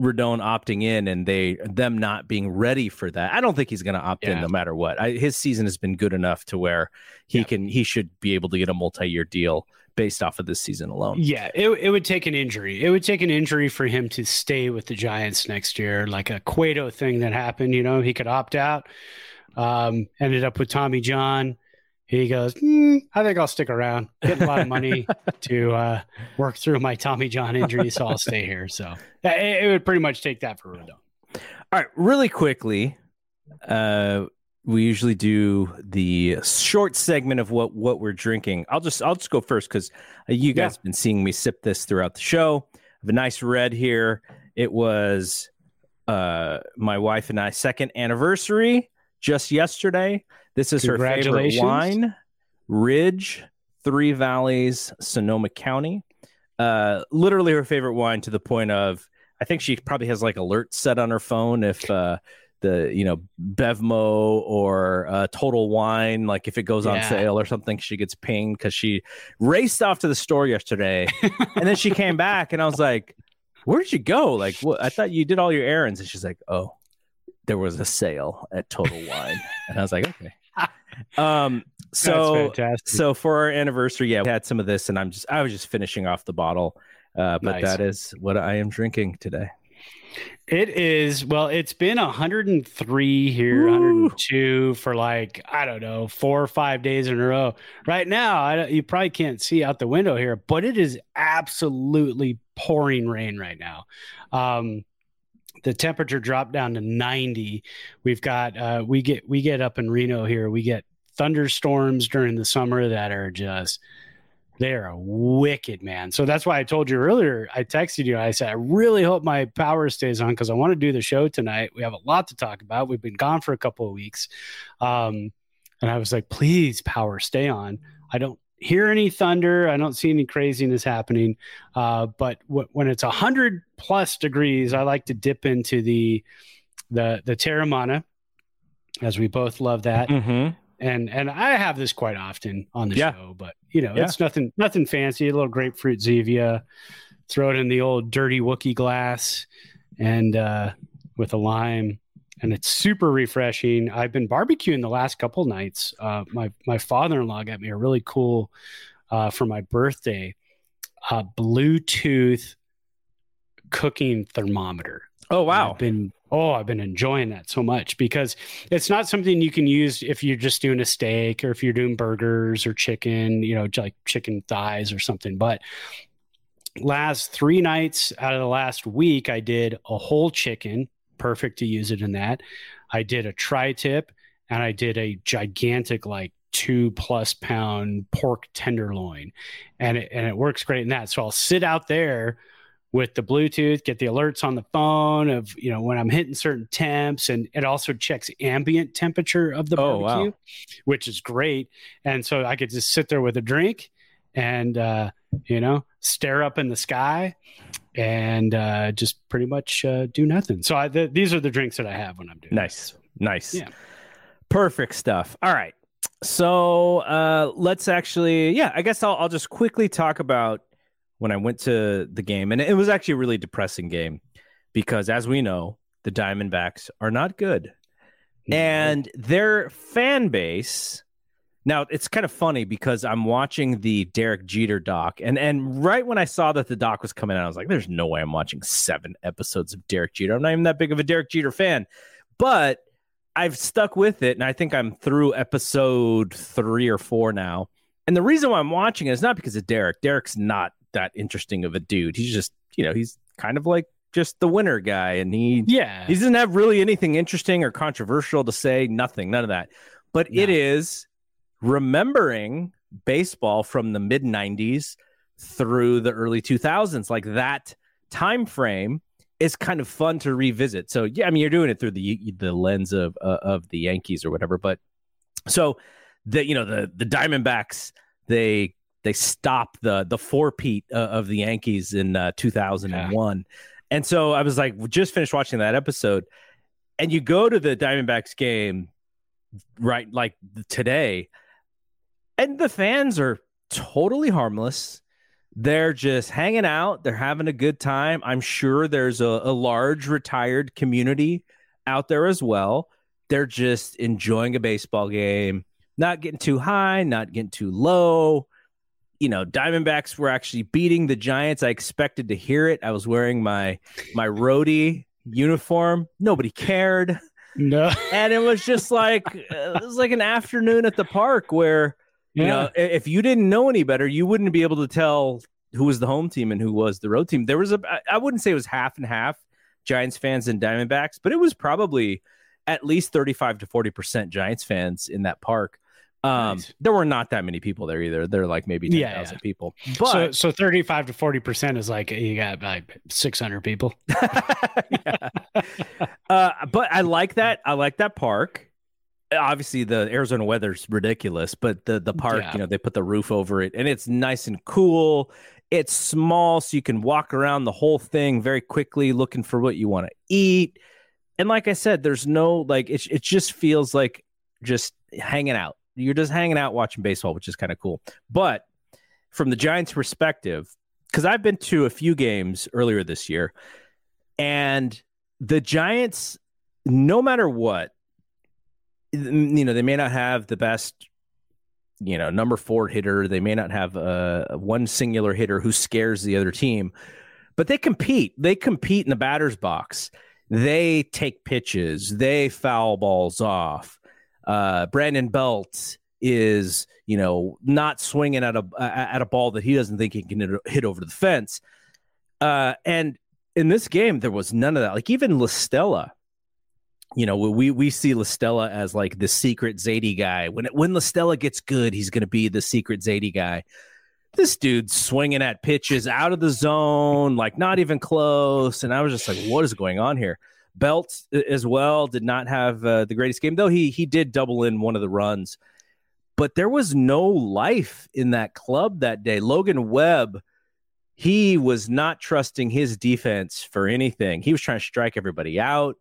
Rodon opting in and they them not being ready for that. I don't think he's going to opt yeah. in no matter what. I, his season has been good enough to where he yeah. can he should be able to get a multi-year deal based off of this season alone. Yeah, it, it would take an injury. It would take an injury for him to stay with the Giants next year, like a Cueto thing that happened. You know, he could opt out. Um, ended up with Tommy John he goes, mm, I think I'll stick around. Get a lot of money *laughs* to uh, work through my Tommy John injury, so I'll stay here. So it, it would pretty much take that for Rodon. All right, really quickly, uh, we usually do the short segment of what what we're drinking. I'll just I'll just go first because you guys yeah. have been seeing me sip this throughout the show. I have a nice red here. It was uh, my wife and I second anniversary just yesterday. This is her favorite wine, Ridge, Three Valleys, Sonoma County. Uh, literally her favorite wine to the point of I think she probably has like alerts set on her phone if uh, the you know Bevmo or uh, Total Wine, like if it goes on sale or something, she gets pinged because she raced off to the store yesterday, and then she came back, and I was like, "Where did you go? Like, what? I thought you did all your errands." And she's like, "Oh, there was a sale at Total Wine," and I was like, "Okay." Um so so for our anniversary yeah we had some of this and i'm just i was just finishing off the bottle uh but nice. that is what i am drinking today it is well it's been 103 here Woo. 102 for like i don't know four or five days in a row right now I, you probably can't see out the window here but it is absolutely pouring rain right now um the temperature dropped down to 90 we've got uh, we get we get up in reno here we get thunderstorms during the summer that are just they are wicked man. So that's why i told you earlier i texted you i said i really hope my power stays on because i want to do the show tonight. We have a lot to talk about. We've been gone for a couple of weeks. Um, and i was like please power stay on. I don't hear any thunder. I don't see any craziness happening. Uh, but w- when it's hundred plus degrees, I like to dip into the the the Teremana, as we both love that. Mm-hmm. And and I have this quite often on the Yeah. show, but you know Yeah. it's nothing nothing fancy. A little grapefruit Zevia, throw it in the old dirty Wookie glass, and uh, with a lime, and it's super refreshing. I've been barbecuing the last couple nights. Uh, my my father in law got me a really cool uh, for my birthday, uh, Bluetooth cooking thermometer. Oh wow. I've been oh, I've been enjoying that so much because it's not something you can use if you're just doing a steak or if you're doing burgers or chicken, you know, like chicken thighs or something. But last three nights out of the last week, I did a whole chicken, perfect to use it in that. I did a tri tip and I did a gigantic, like two plus pound pork tenderloin. And it, and it works great in that. So I'll sit out there with the Bluetooth, get the alerts on the phone of, you know, when I'm hitting certain temps and it also checks ambient temperature of the Oh, barbecue, wow. which is great. And so I could just sit there with a drink and, uh, you know, stare up in the sky and uh, just pretty much uh, do nothing. So I, th- these are the drinks that I have when I'm doing Nice. Nice. Yeah. Perfect stuff. All right. So uh let's actually yeah, I guess I'll I'll just quickly talk about when I went to the game. And it was actually a really depressing game because as we know, the Diamondbacks are not good. And their fan base now it's kind of funny because I'm watching the Derek Jeter doc, and and right when I saw that the doc was coming out, I was like, "There's no way I'm watching seven episodes of Derek Jeter. I'm not even that big of a Derek Jeter fan." But I've stuck with it, and I think I'm through episode three or four now. And the reason why I'm watching it is not because of Derek. Derek's not that interesting of a dude. He's just, you know, he's kind of like just the winner guy, and he yeah. he doesn't have really anything interesting or controversial to say. Nothing, none of that. But it No. is remembering baseball from the mid '90s through the early 2000s, like that time frame is kind of fun to revisit. So yeah, I mean, you're doing it through the the lens of uh, of the Yankees or whatever. But so the you know the the Diamondbacks they they stop the the four peat uh, of the Yankees in uh, 2001. And so I was like, just finished watching that episode, and you go to the Diamondbacks game, right? Like today, and the fans are totally harmless. They're just hanging out. They're having a good time. I'm sure there's a, a large retired community out there as well. They're just enjoying a baseball game, not getting too high, not getting too low you know, Diamondbacks were actually beating the Giants. I expected to hear it. I was wearing my my roadie uniform. Nobody cared, no. and it was just like *laughs* it was like an afternoon at the park where you Yeah. know if you didn't know any better, you wouldn't be able to tell who was the home team and who was the road team. There was a, I wouldn't say it was half and half Giants fans and Diamondbacks, but it was probably at least 35 to 40% Giants fans in that park. Um, Nice. there were not that many people there either. There were like maybe 10,000 Yeah, yeah. people. But so so 35 to 40 percent is like you got like 600 people. *laughs* Yeah. uh, but I like that. I like that park. Obviously, the Arizona weather's ridiculous, but the the park, Yeah. you know, they put the roof over it, and it's nice and cool. It's small, so you can walk around the whole thing very quickly, looking for what you want to eat. And like I said, there's no like it. It just feels like just hanging out. You're just hanging out watching baseball, which is kind of cool. But from the Giants' perspective, because I've been to a few games earlier this year, and the Giants, no matter what, you know, they may not have the best, you know, number four hitter. They may not have uh, one singular hitter who scares the other team, but they compete. They compete in the batter's box. They take pitches. They foul balls off. Uh, Brandon Belt is, you know, not swinging at a at a ball that he doesn't think he can hit over the fence. Uh, and in this game, there was none of that. Like even LaStella, you know, we we see LaStella as like the secret Zaidi guy. When when LaStella gets good, he's going to be the secret Zaidi guy. This dude's swinging at pitches out of the zone, like not even close. And I was just like, what is going on here? Belt uh, as well did not have uh, the greatest game, though he he did double in one of the runs. but there was no life in that club that day. Logan Webb, he was not trusting his defense for anything. He was trying to strike everybody out.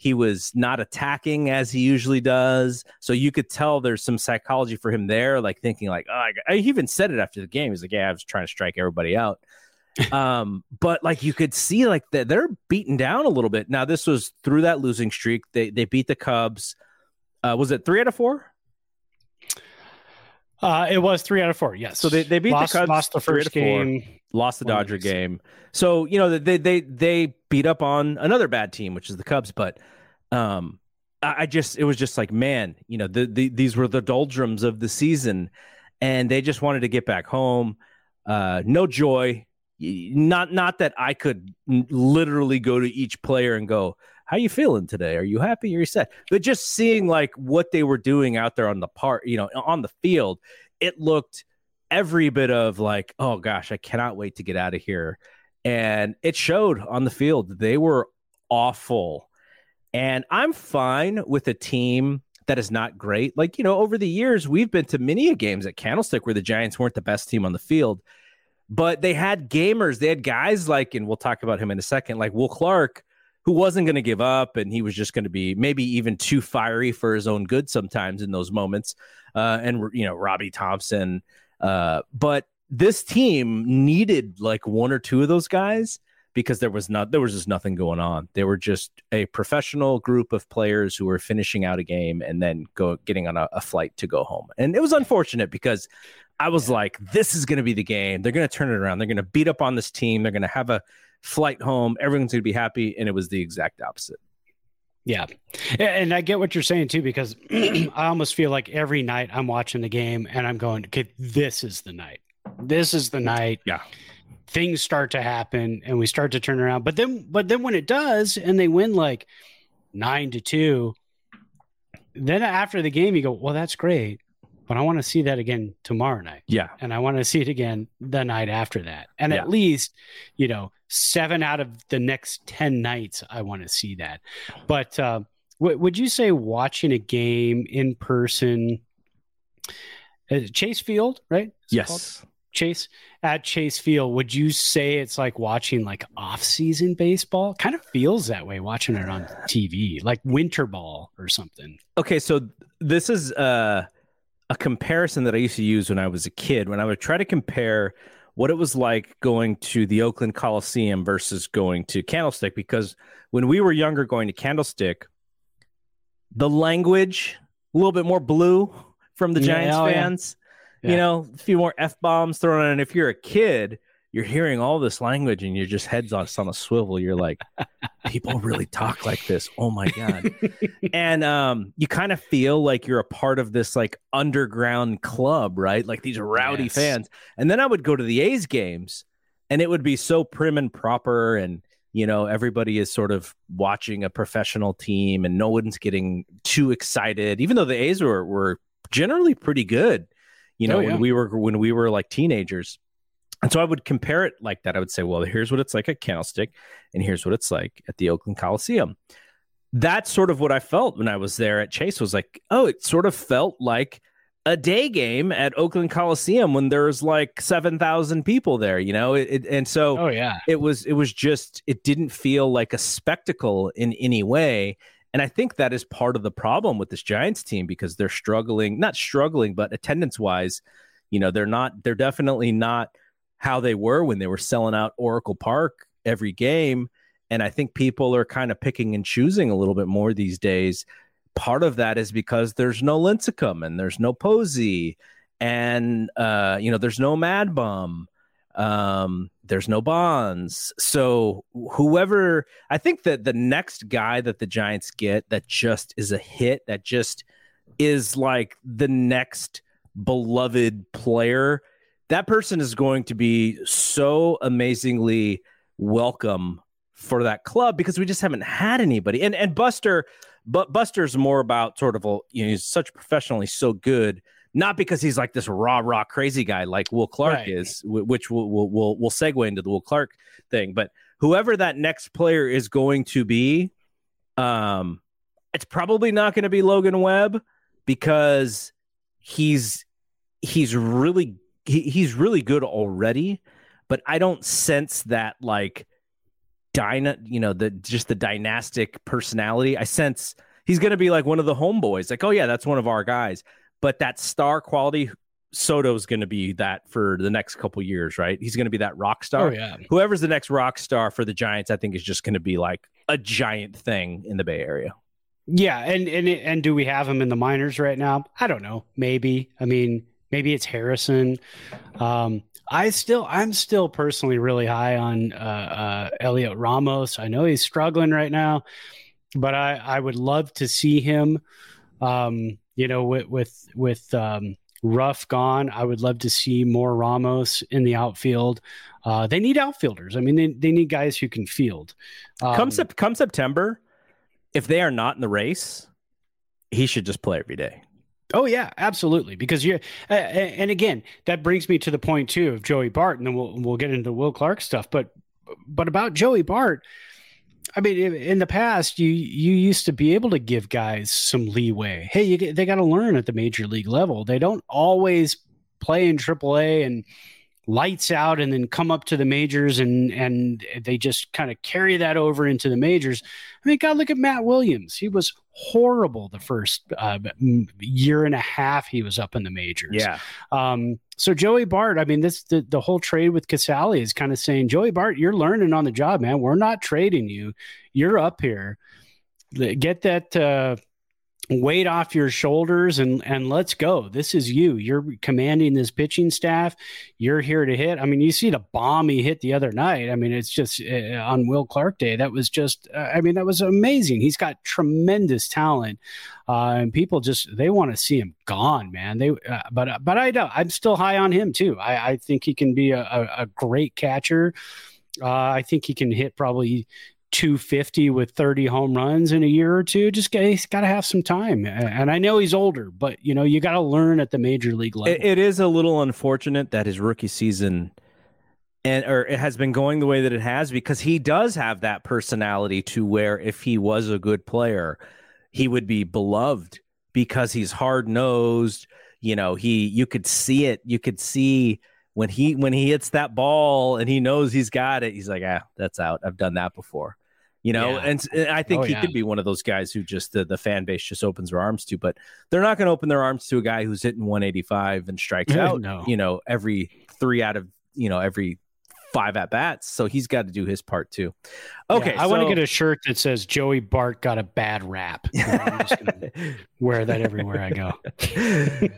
He was not attacking as he usually does. So you could tell there's some psychology for him there, like thinking like, oh, I, he even said it after the game. He's like, yeah, I was trying to strike everybody out. *laughs* um, but like you could see like that they're beaten down a little bit. Now this was through that losing streak. They they beat the Cubs. Uh, was it three out of four? Uh, it was three out of four. Yes. So they, they beat lost, the Cubs. Lost the first game. Lost the Dodger game. So you know they they they beat up on another bad team, which is the Cubs. But um, I, I just it was just like man, you know the, the these were the doldrums of the season, and they just wanted to get back home. Uh, no joy. Not not that I could literally go to each player and go, how you feeling today? Are you happy? Are you sad? But just seeing like what they were doing out there on the part, you know, on the field, it looked every bit of like, oh gosh, I cannot wait to get out of here. And it showed on the field. They were awful. And I'm fine with a team that is not great. Like, you know, over the years, we've been to many games at Candlestick where the Giants weren't the best team on the field, but they had gamers. They had guys like, and we'll talk about him in a second, like Will Clark, who wasn't going to give up and he was just going to be maybe even too fiery for his own good sometimes in those moments. Uh, and, you know, Robby Thompson. Uh, but this team needed like one or two of those guys because there was not there was just nothing going on. They were just a professional group of players who were finishing out a game and then go getting on a, a flight to go home. And it was unfortunate because I was like, this is going to be the game. They're going to turn it around. They're going to beat up on this team. They're going to have a flight home. Everyone's going to be happy. And it was the exact opposite. Yeah. And I get what you're saying too, because *clears throat* I almost feel like every night I'm watching the game and I'm going, okay, this is the night. This is the night. Yeah. Things start to happen and we start to turn around. But then, but then when it does and they win like nine to two, then after the game, you go, well, that's great but I want to see that again tomorrow night. Yeah. And I want to see it again the night after that. And yeah. at least, you know, seven out of the next 10 nights, I want to see that. But uh, w- would you say watching a game in person, uh, Chase Field, right? yes. Chase at Chase Field, would you say it's like watching like off-season baseball? Kind of feels that way watching it on TV, like winter ball or something. Okay, so this is uh a comparison that I used to use when I was a kid, when I would try to compare what it was like going to the Oakland Coliseum versus going to Candlestick. Because when we were younger, going to Candlestick, the language a little bit more blue from the Giants oh, fans. Yeah. You know, a few more f bombs thrown in. And if you're a kid, you're hearing all this language and your just heads on, on a swivel. You're like, people really talk like this. Oh my God. *laughs* and um, you kind of feel like you're a part of this like underground club, right? Like these rowdy yes. fans. And then I would go to the A's games and it would be so prim and proper and you know everybody is sort of watching a professional team and no one's getting too excited even though the a's were, were generally pretty good you know oh, yeah. when we were when we were like teenagers and so I would compare it like that. I would say, well, here's what it's like at Candlestick, and here's what it's like at the Oakland Coliseum. That's sort of what I felt when I was there at Chase. Was like, oh, it sort of felt like a day game at Oakland Coliseum when there's like seven thousand people there. You know, it, it, and so oh yeah, it was it was just it didn't feel like a spectacle in any way. And I think that is part of the problem with this Giants team because they're struggling, not struggling, but attendance wise, you know, they're not, they're definitely not how they were when they were selling out Oracle Park every game. And I think people are kind of picking and choosing a little bit more these days. Part of that is because there's no Lincecum and there's no Posey and uh, you know there's no Mad Bum, um, there's no Bonds. So whoever, I think that the next guy that the Giants get that just is a hit, that just is like the next beloved player that person is going to be so amazingly welcome for that club because we just haven't had anybody. And and Buster, but Buster's more about sort of a you know he's such professionally so good, not because he's like this raw raw crazy guy like Will Clark right. is, which will will will will segue into the Will Clark thing. But whoever that next player is going to be, um, it's probably not going to be Logan Webb because he's he's really he, he's really good already, but I don't sense that like dyna you know the just the dynastic personality. I sense he's going to be like one of the homeboys. Like, oh yeah, that's one of our guys. But that star quality, Soto's going to be that for the next couple years, right? He's going to be that rock star. Oh, yeah. Whoever's the next rock star for the Giants, I think is just going to be like a giant thing in the Bay Area. Yeah, and and and do we have him in the minors right now? I don't know. Maybe. I mean, maybe it's Harrison. Um, I still, I'm still personally really high on uh, uh, Heliot Ramos. I know he's struggling right now, but I, I would love to see him. Um, you know, with with with um, Ruf gone, I would love to see more Ramos in the outfield. Uh, they need outfielders. I mean, they, they need guys who can field. Um, come sep- come September, if they are not in the race, he should just play every day. Oh yeah, absolutely. Because you, uh, and again, that brings me to the point too of Joey Bart, and then we'll we'll get into Will Clark stuff. But but about Joey Bart, I mean, in the past, you you used to be able to give guys some leeway. Hey, you, they got to learn at the major league level. They don't always play in AAA and lights out and then come up to the majors and and they just kind of carry that over into the majors. I mean, God, look at Matt Williams. He was horrible the first uh, year and a half he was up in the majors. Yeah. Um, so Joey Bart, I mean, this the, the whole trade with Casali is kind of saying, Joey Bart, you're learning on the job, man. We're not trading you. You're up here. Get that uh, weight off your shoulders and and let's go. This is you. You're commanding this pitching staff. You're here to hit. I mean, you see the bomb he hit the other night. I mean, it's just uh, on Will Clark Day. That was just. Uh, I mean, that was amazing. He's got tremendous talent, uh, and people just they want to see him gone, man. They, uh, but but I don't. I'm still high on him too. I, I think he can be a, a, a great catcher. Uh, I think he can hit probably 250 with 30 home runs in a year or two. Just he's got to have some time. And I know he's older, but you know, you got to learn at the major league level. It, it is a little unfortunate that his rookie season and or it has been going the way that it has because he does have that personality to where if he was a good player, he would be beloved because he's hard nosed. You know, he you could see it. You could see when he when he hits that ball and he knows he's got it. He's like, ah, that's out. I've done that before you know yeah. and, and, i think oh, he yeah. could be one of those guys who just the, the fan base just opens their arms to but they're not going to open their arms to a guy who's hitting 185 and strikes *laughs* out no. you know every three out of you know every five at bats so he's got to do his part too okay yeah, i so, want to get a shirt that says joey bart got a bad rap *laughs* i'm just going to wear that everywhere i go *laughs*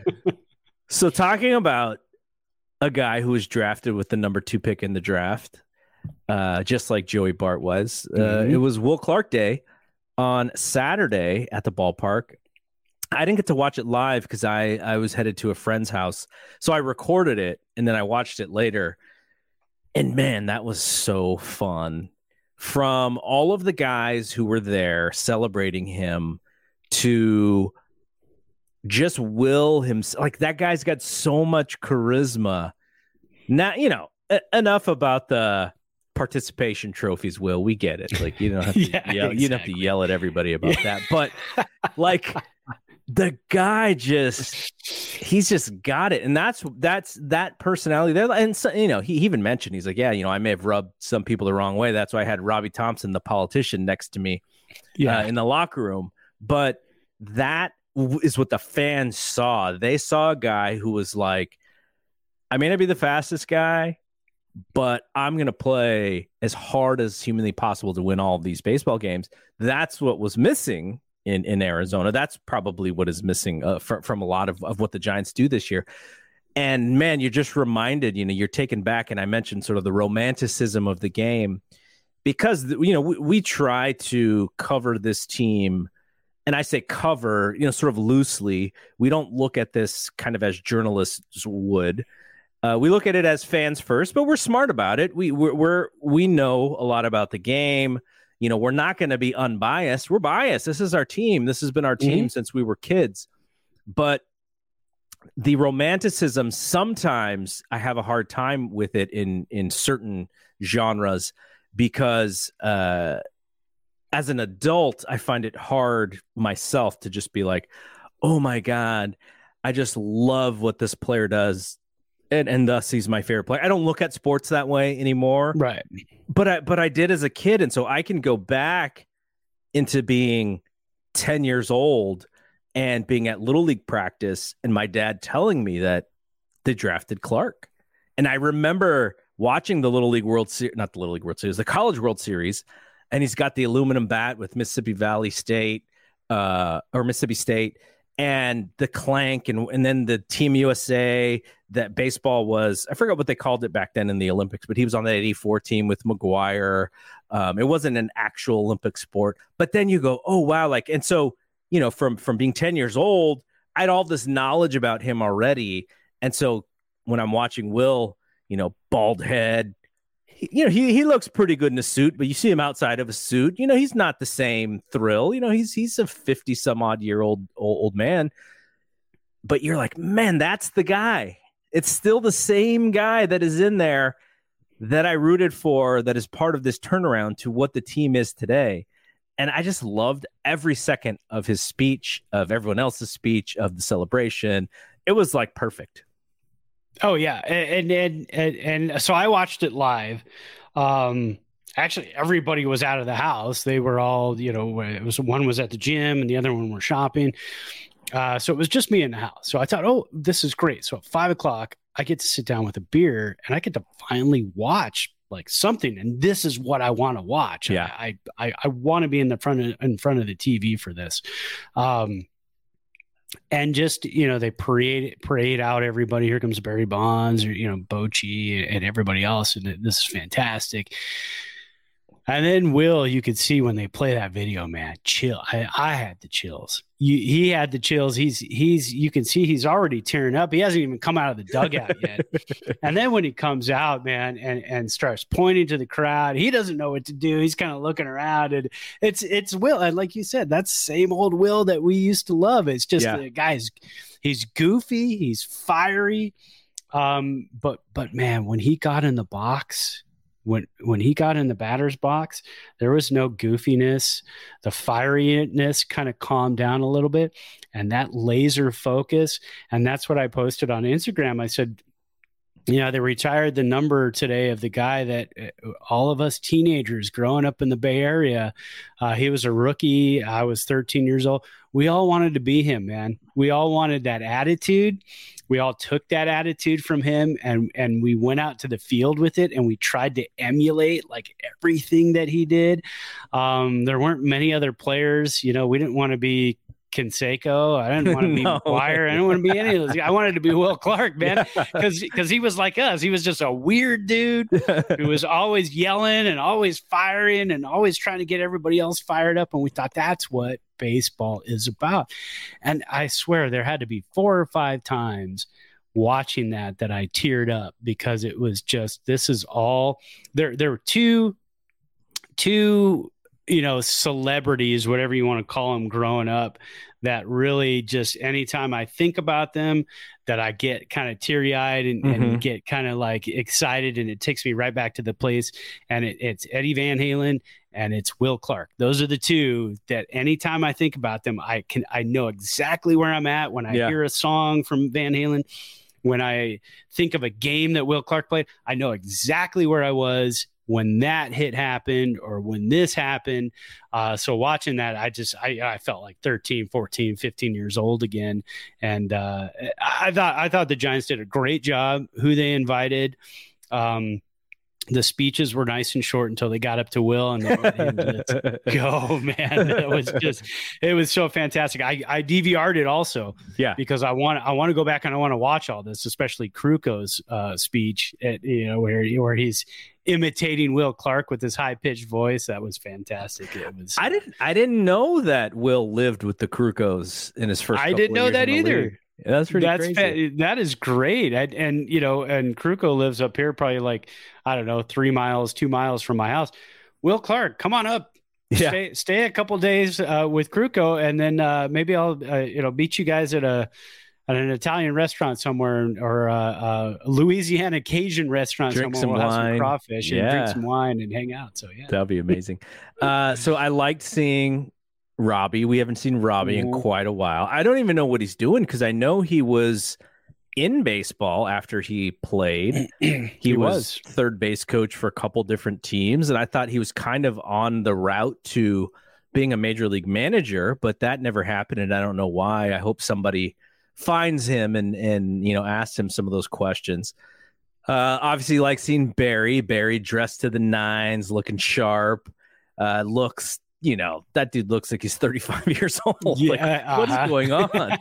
so talking about a guy who was drafted with the number two pick in the draft uh, just like Joey Bart was. Uh, mm-hmm. It was Will Clark Day on Saturday at the ballpark. I didn't get to watch it live because I, I was headed to a friend's house. So I recorded it and then I watched it later. And man, that was so fun. From all of the guys who were there celebrating him to just Will himself, like that guy's got so much charisma. Now, you know, enough about the participation trophies will we get it like you don't have *laughs* to yeah, yell, exactly. you don't have to yell at everybody *laughs* about yeah. that but like the guy just he's just got it and that's that's that personality there and so, you know he even mentioned he's like yeah you know i may have rubbed some people the wrong way that's why i had robby thompson the politician next to me yeah. Uh, in the locker room but that is what the fans saw they saw a guy who was like i may not be the fastest guy but I'm going to play as hard as humanly possible to win all of these baseball games. That's what was missing in, in Arizona. That's probably what is missing uh, from, from a lot of, of what the Giants do this year. And man, you're just reminded, you know, you're taken back. And I mentioned sort of the romanticism of the game because, you know, we, we try to cover this team. And I say cover, you know, sort of loosely. We don't look at this kind of as journalists would uh, we look at it as fans first, but we're smart about it. We we're, we're we know a lot about the game. You know, we're not going to be unbiased. We're biased. This is our team. This has been our team mm-hmm. since we were kids. But the romanticism sometimes I have a hard time with it in in certain genres because uh, as an adult I find it hard myself to just be like, oh my god I just love what this player does. And, and thus he's my favorite player. I don't look at sports that way anymore. Right. But I but I did as a kid. And so I can go back into being 10 years old and being at little league practice and my dad telling me that they drafted Clark. And I remember watching the Little League World Series, not the Little League World Series, the College World Series, and he's got the aluminum bat with Mississippi Valley State uh, or Mississippi State, and the clank, and and then the Team USA. That baseball was, I forgot what they called it back then in the Olympics, but he was on that '84 team with McGwire. Um, it wasn't an actual Olympic sport, but then you go, oh wow, like, and so you know, from from being 10 years old, I had all this knowledge about him already, and so when I'm watching Will you know, bald head. You know, he he looks pretty good in a suit, but you see him outside of a suit, you know, he's not the same thrill. You know, he's he's a 50 some odd year old old, old man. But you're like, man, that's the guy. It's still the same guy that is in there that I rooted for that is part of this turnaround to what the team is today. And I just loved every second of his speech, of everyone else's speech, of the celebration. It was like perfect. Oh yeah, and and and, and so I watched it live. Um, actually, everybody was out of the house. They were all, you know, it was one was at the gym and the other one were shopping. Uh, so it was just me in the house. So I thought, oh, this is great. So at five o'clock, I get to sit down with a beer and I get to finally watch like something. And this is what I want to watch. Yeah, I I, I want to be in the front of in front of the TV for this. Um, and just you know they parade parade out everybody. Here comes barry bonds or you know bochy and everybody else and this is fantastic and then Will, you could see when they play that video, man, chill. I, I had the chills. You, he had the chills. He's he's you can see he's already tearing up. He hasn't even come out of the dugout yet. *laughs* and then when he comes out, man, and and starts pointing to the crowd, he doesn't know what to do. He's kind of looking around, and it's it's Will. And like you said, that's same old Will that we used to love. It's just yeah. the guy's he's goofy, he's fiery. Um, but but man, when he got in the box when when he got in the batter's box, there was no goofiness. The fieriness kind of calmed down a little bit, and that laser focus. And that's what I posted on Instagram. I said, you know, they retired the number today of the guy that uh, all of us teenagers growing up in the Bay Area, uh, he was a rookie. I was 13 years old. We all wanted to be him, man. We all wanted that attitude we all took that attitude from him and and we went out to the field with it and we tried to emulate like everything that he did um, there weren't many other players you know we didn't want to be Canseco. I didn't want to be *laughs* no. I didn't want to be any of those. I wanted to be Will Clark, man, because *laughs* yeah. because he was like us. He was just a weird dude *laughs* who was always yelling and always firing and always trying to get everybody else fired up. And we thought that's what baseball is about. And I swear there had to be four or five times watching that that I teared up because it was just this is all there there were two two you know celebrities whatever you want to call them growing up that really just anytime I think about them, that I get kind of teary eyed and, mm-hmm. and, get kind of like excited, and it takes me right back to the place. And it, it's Eddie Van Halen and it's Will Clark. Those are the two that anytime I think about them, I can I know exactly where I'm at when I yeah. hear a song from Van Halen. When I think of a game that Will Clark played, I know exactly where I was when that hit happened or when this happened. Uh, so watching that, I just, I, I felt like 13, 14, 15 years old again. And uh, I thought, I thought the Giants did a great job who they invited. Um, the speeches were nice and short until they got up to Will and they *laughs* go, man. It was just, it was so fantastic. I, I DVR'd it also, yeah, because I want, I want to go back and I want to watch all this, especially Krukow's uh, speech, at, you know, where where he's imitating Will Clark with his high pitched voice. That was fantastic. It was. I didn't. I didn't know that Will lived with the Krukows in his first. I didn't know that either. Yeah, that's pretty. That's crazy. Fa- that is great. And, and you know, and Krukow lives up here, probably like I don't know, three miles, two miles from my house. Will Clark, come on up. *laughs* Yeah. Stay, stay a couple days uh, with Krukow, and then uh, maybe I'll uh, you know meet you guys at a at an Italian restaurant somewhere or a, a Louisiana Cajun restaurant drink somewhere. Some we'll wine. Some crawfish and drink some wine and hang out. So yeah, that'd be amazing. *laughs* uh, so I liked seeing Robbie. We haven't seen Robbie in Mhm. quite a while. I don't even know what he's doing because I know he was in baseball after he played. *clears throat* He, He was, was. third base coach for a couple different teams, and I thought he was kind of on the route to being a major league manager, but that never happened, and I don't know why. I hope somebody finds him and and you know asks him some of those questions. Uh, obviously, like seeing Barry, Barry dressed to the nines, looking sharp. Uh, looks, you know, that dude looks like he's *laughs* 35 years old. *laughs* like, what is uh-huh. going on?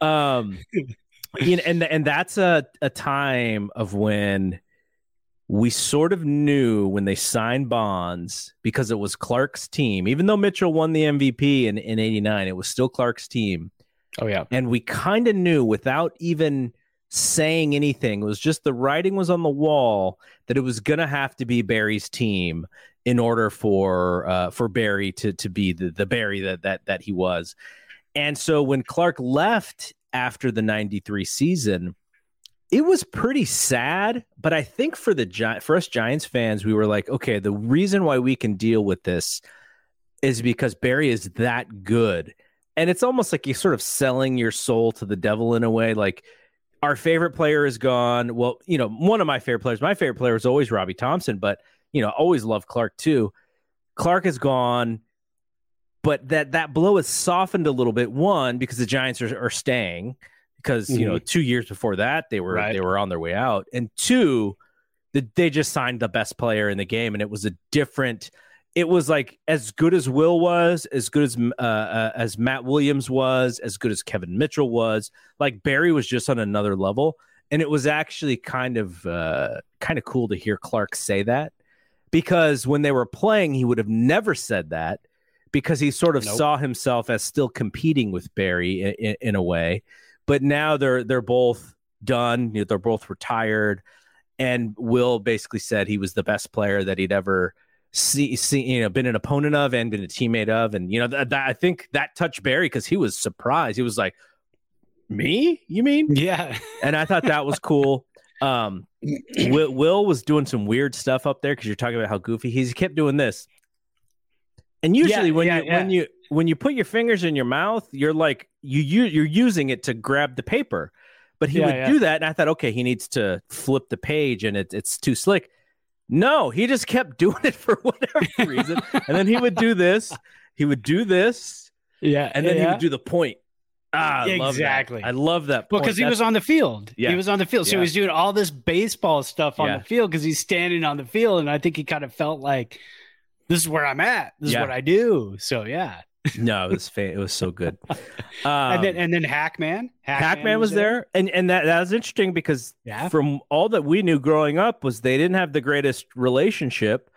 *laughs* um you know, and and that's a a time of when we sort of knew when they signed bonds because it was Clark's team even though Mitchell won the MVP in in 89 it was still Clark's team oh yeah. and we kind of knew without even saying anything. It was just the writing was on the wall that it was going to have to be Barry's team in order for uh, for Barry to to be the the Barry that that that he was. And so when Clark left after the 93 season it was pretty sad but I think for the Gi- for us Giants fans we were like okay the reason why we can deal with this is because Barry is that good. And it's almost like you're sort of selling your soul to the devil in a way like our favorite player is gone. Well you know one of my favorite players my favorite player is always robbie thompson but you know always love clark too. Clark is gone but that that blow is softened a little bit. One because the giants are, are staying because you know mm-hmm. two years before that they were Right. they were on their way out. And two the, they just signed the best player in the game and it was a different it was like as good as Will was, as good as uh, uh, as Matt Williams was, as good as Kevin Mitchell was. Like Barry was just on another level, and it was actually kind of uh, kind of cool to hear Clark say that because when they were playing, he would have never said that because he sort of Nope. saw himself as still competing with Barry in, in, in a way. But now they're they're both done. You know, they're both retired, and Will basically said he was the best player that he'd ever see, see you know been an opponent of and been a teammate of. And you know that, that i think that touched barry because he was surprised. He was like me? You mean? Yeah. and i thought that was cool. Um will, will was doing some weird stuff up there because you're talking about how goofy he's he kept doing this. And usually Yeah, when yeah, you when you when you put your fingers in your mouth you're like you, you you're using it to grab the paper. But he Yeah, would yeah. do that and i thought okay he needs to flip the page and it, it's too slick no he just kept *laughs* doing it for whatever *laughs* reason and then he would do this he would do this Yeah. and then he would do the point ah, I love. Exactly. i love that point. because he That's- was on the field. Yeah. He was on the field. So Yeah. he was doing all this baseball stuff on Yeah. the field because he's standing on the field. And I think he kind of felt like, this is where I'm at. This Yeah. is what I do. So yeah. No it was fa- it was so good um, *laughs* and then and then Hackman. Hackman was there, and and that that was interesting because Yeah. from all that we knew growing up was they didn't have the greatest relationship.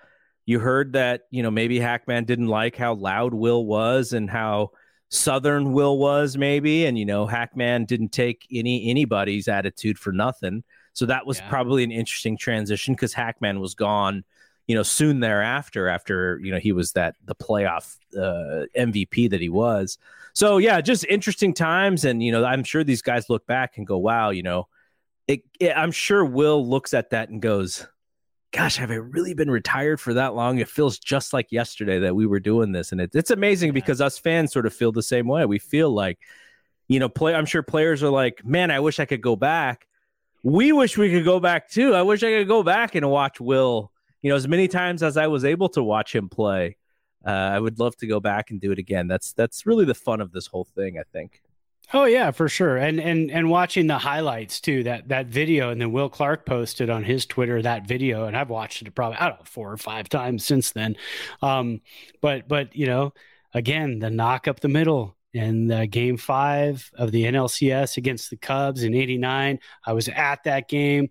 You heard that you know maybe Hackman didn't like how loud Will was and how southern Will was maybe, and you know Hackman didn't take any anybody's attitude for nothing. So that was Yeah. probably an interesting transition because Hackman was gone, you know, soon thereafter. After you know he was that the playoff uh, MVP that he was. So yeah, just interesting times, and you know, I'm sure these guys look back and go, "Wow," you know, it, it, I'm sure Will looks at that and goes, "Gosh, have I really been retired for that long? It feels just like yesterday that we were doing this." And it, it's amazing because us fans sort of feel the same way. We feel like, you know, play. I'm sure players are like, "Man, I wish I could go back." We wish we could go back too. I wish I could go back and watch Will. You know, as many times as I was able to watch him play. Uh, I would love to go back and do it again. That's that's really the fun of this whole thing. I think. Oh yeah, for sure. And and and watching the highlights too, that that video, and then Will Clark posted on his Twitter that video, and I've watched it probably I don't know four or five times since then. Um, but but you know, again, the knock up the middle in game five of the NLCS against the Cubs in '89. I was at that game.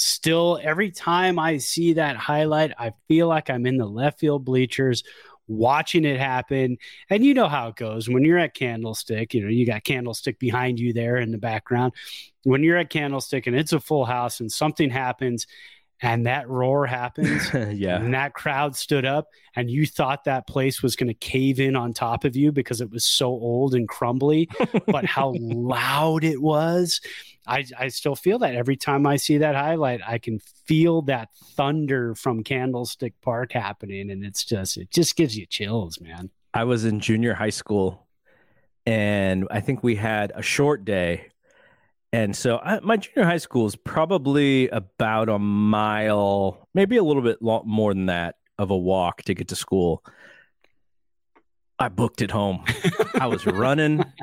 Still, every time I see that highlight, I feel like I'm in the left field bleachers watching it happen. And you know how it goes when you're at Candlestick, you know, you got Candlestick behind you there in the background. When you're at Candlestick and it's a full house and something happens and that roar happens *laughs* yeah. and that crowd stood up and you thought that place was going to cave in on top of you because it was so old and crumbly but how *laughs* loud it was I, I still feel that every time i see that highlight i can feel that thunder from candlestick park happening and it's just it just gives you chills man I was in junior high school and I think we had a short day. And so I, my junior high school is probably about a mile, maybe a little bit lo- more than that of a walk to get to school. I booked it home. I was running. *laughs*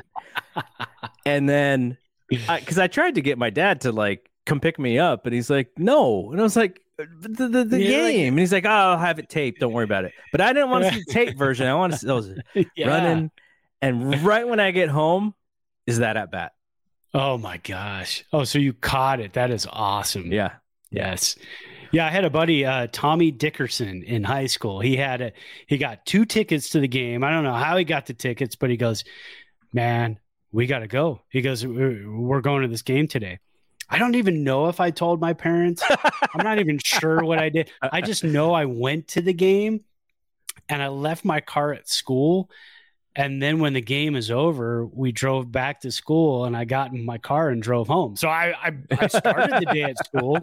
And then, because I, I tried to get my dad to like come pick me up, and he's like, no. And I was like, the, the, the You're like- game. and he's like, oh, I'll have it taped. Don't worry about it. But I didn't want to see the *laughs* tape version. I want to see those Yeah. running. And right when I get home, is that at bat? Oh my gosh oh so you caught it that is awesome Yeah. Yes. Yeah, I had a buddy, uh, Tommy Dickerson, in high school. He had a he got two tickets to the game. I don't know how he got the tickets, but he goes, "Man, we got to go." He goes, "We're we're going to this game today." I don't even know if I told my parents. I'm not even sure what I did. I just know I went to the game and I left my car at school. And then when the game is over, we drove back to school and I got in my car and drove home. So I, I, I started the day at school.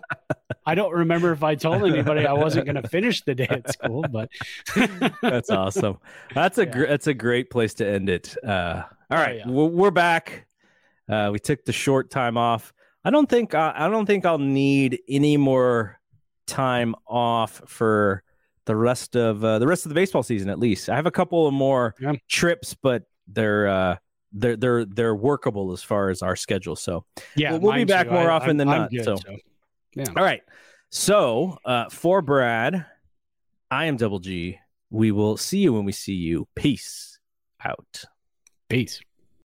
I don't remember if I told anybody I wasn't going to finish the day at school, but *laughs* That's awesome. That's a Yeah. gr- that's a great place to end it. Uh, all Oh, yeah. we're, we're back. Uh, we took the short time off. I don't think I, I don't think I'll need any more time off for the rest of uh, the rest of the baseball season. At least I have a couple of more Yeah. trips, but they're uh, they're they're they're workable as far as our schedule. So yeah, We'll- we'll be back too. more I- often I'm- than I'm not, good, so. yeah. all right, so uh, for Brad, I am Double G. We will see you when we see you. Peace out. Peace.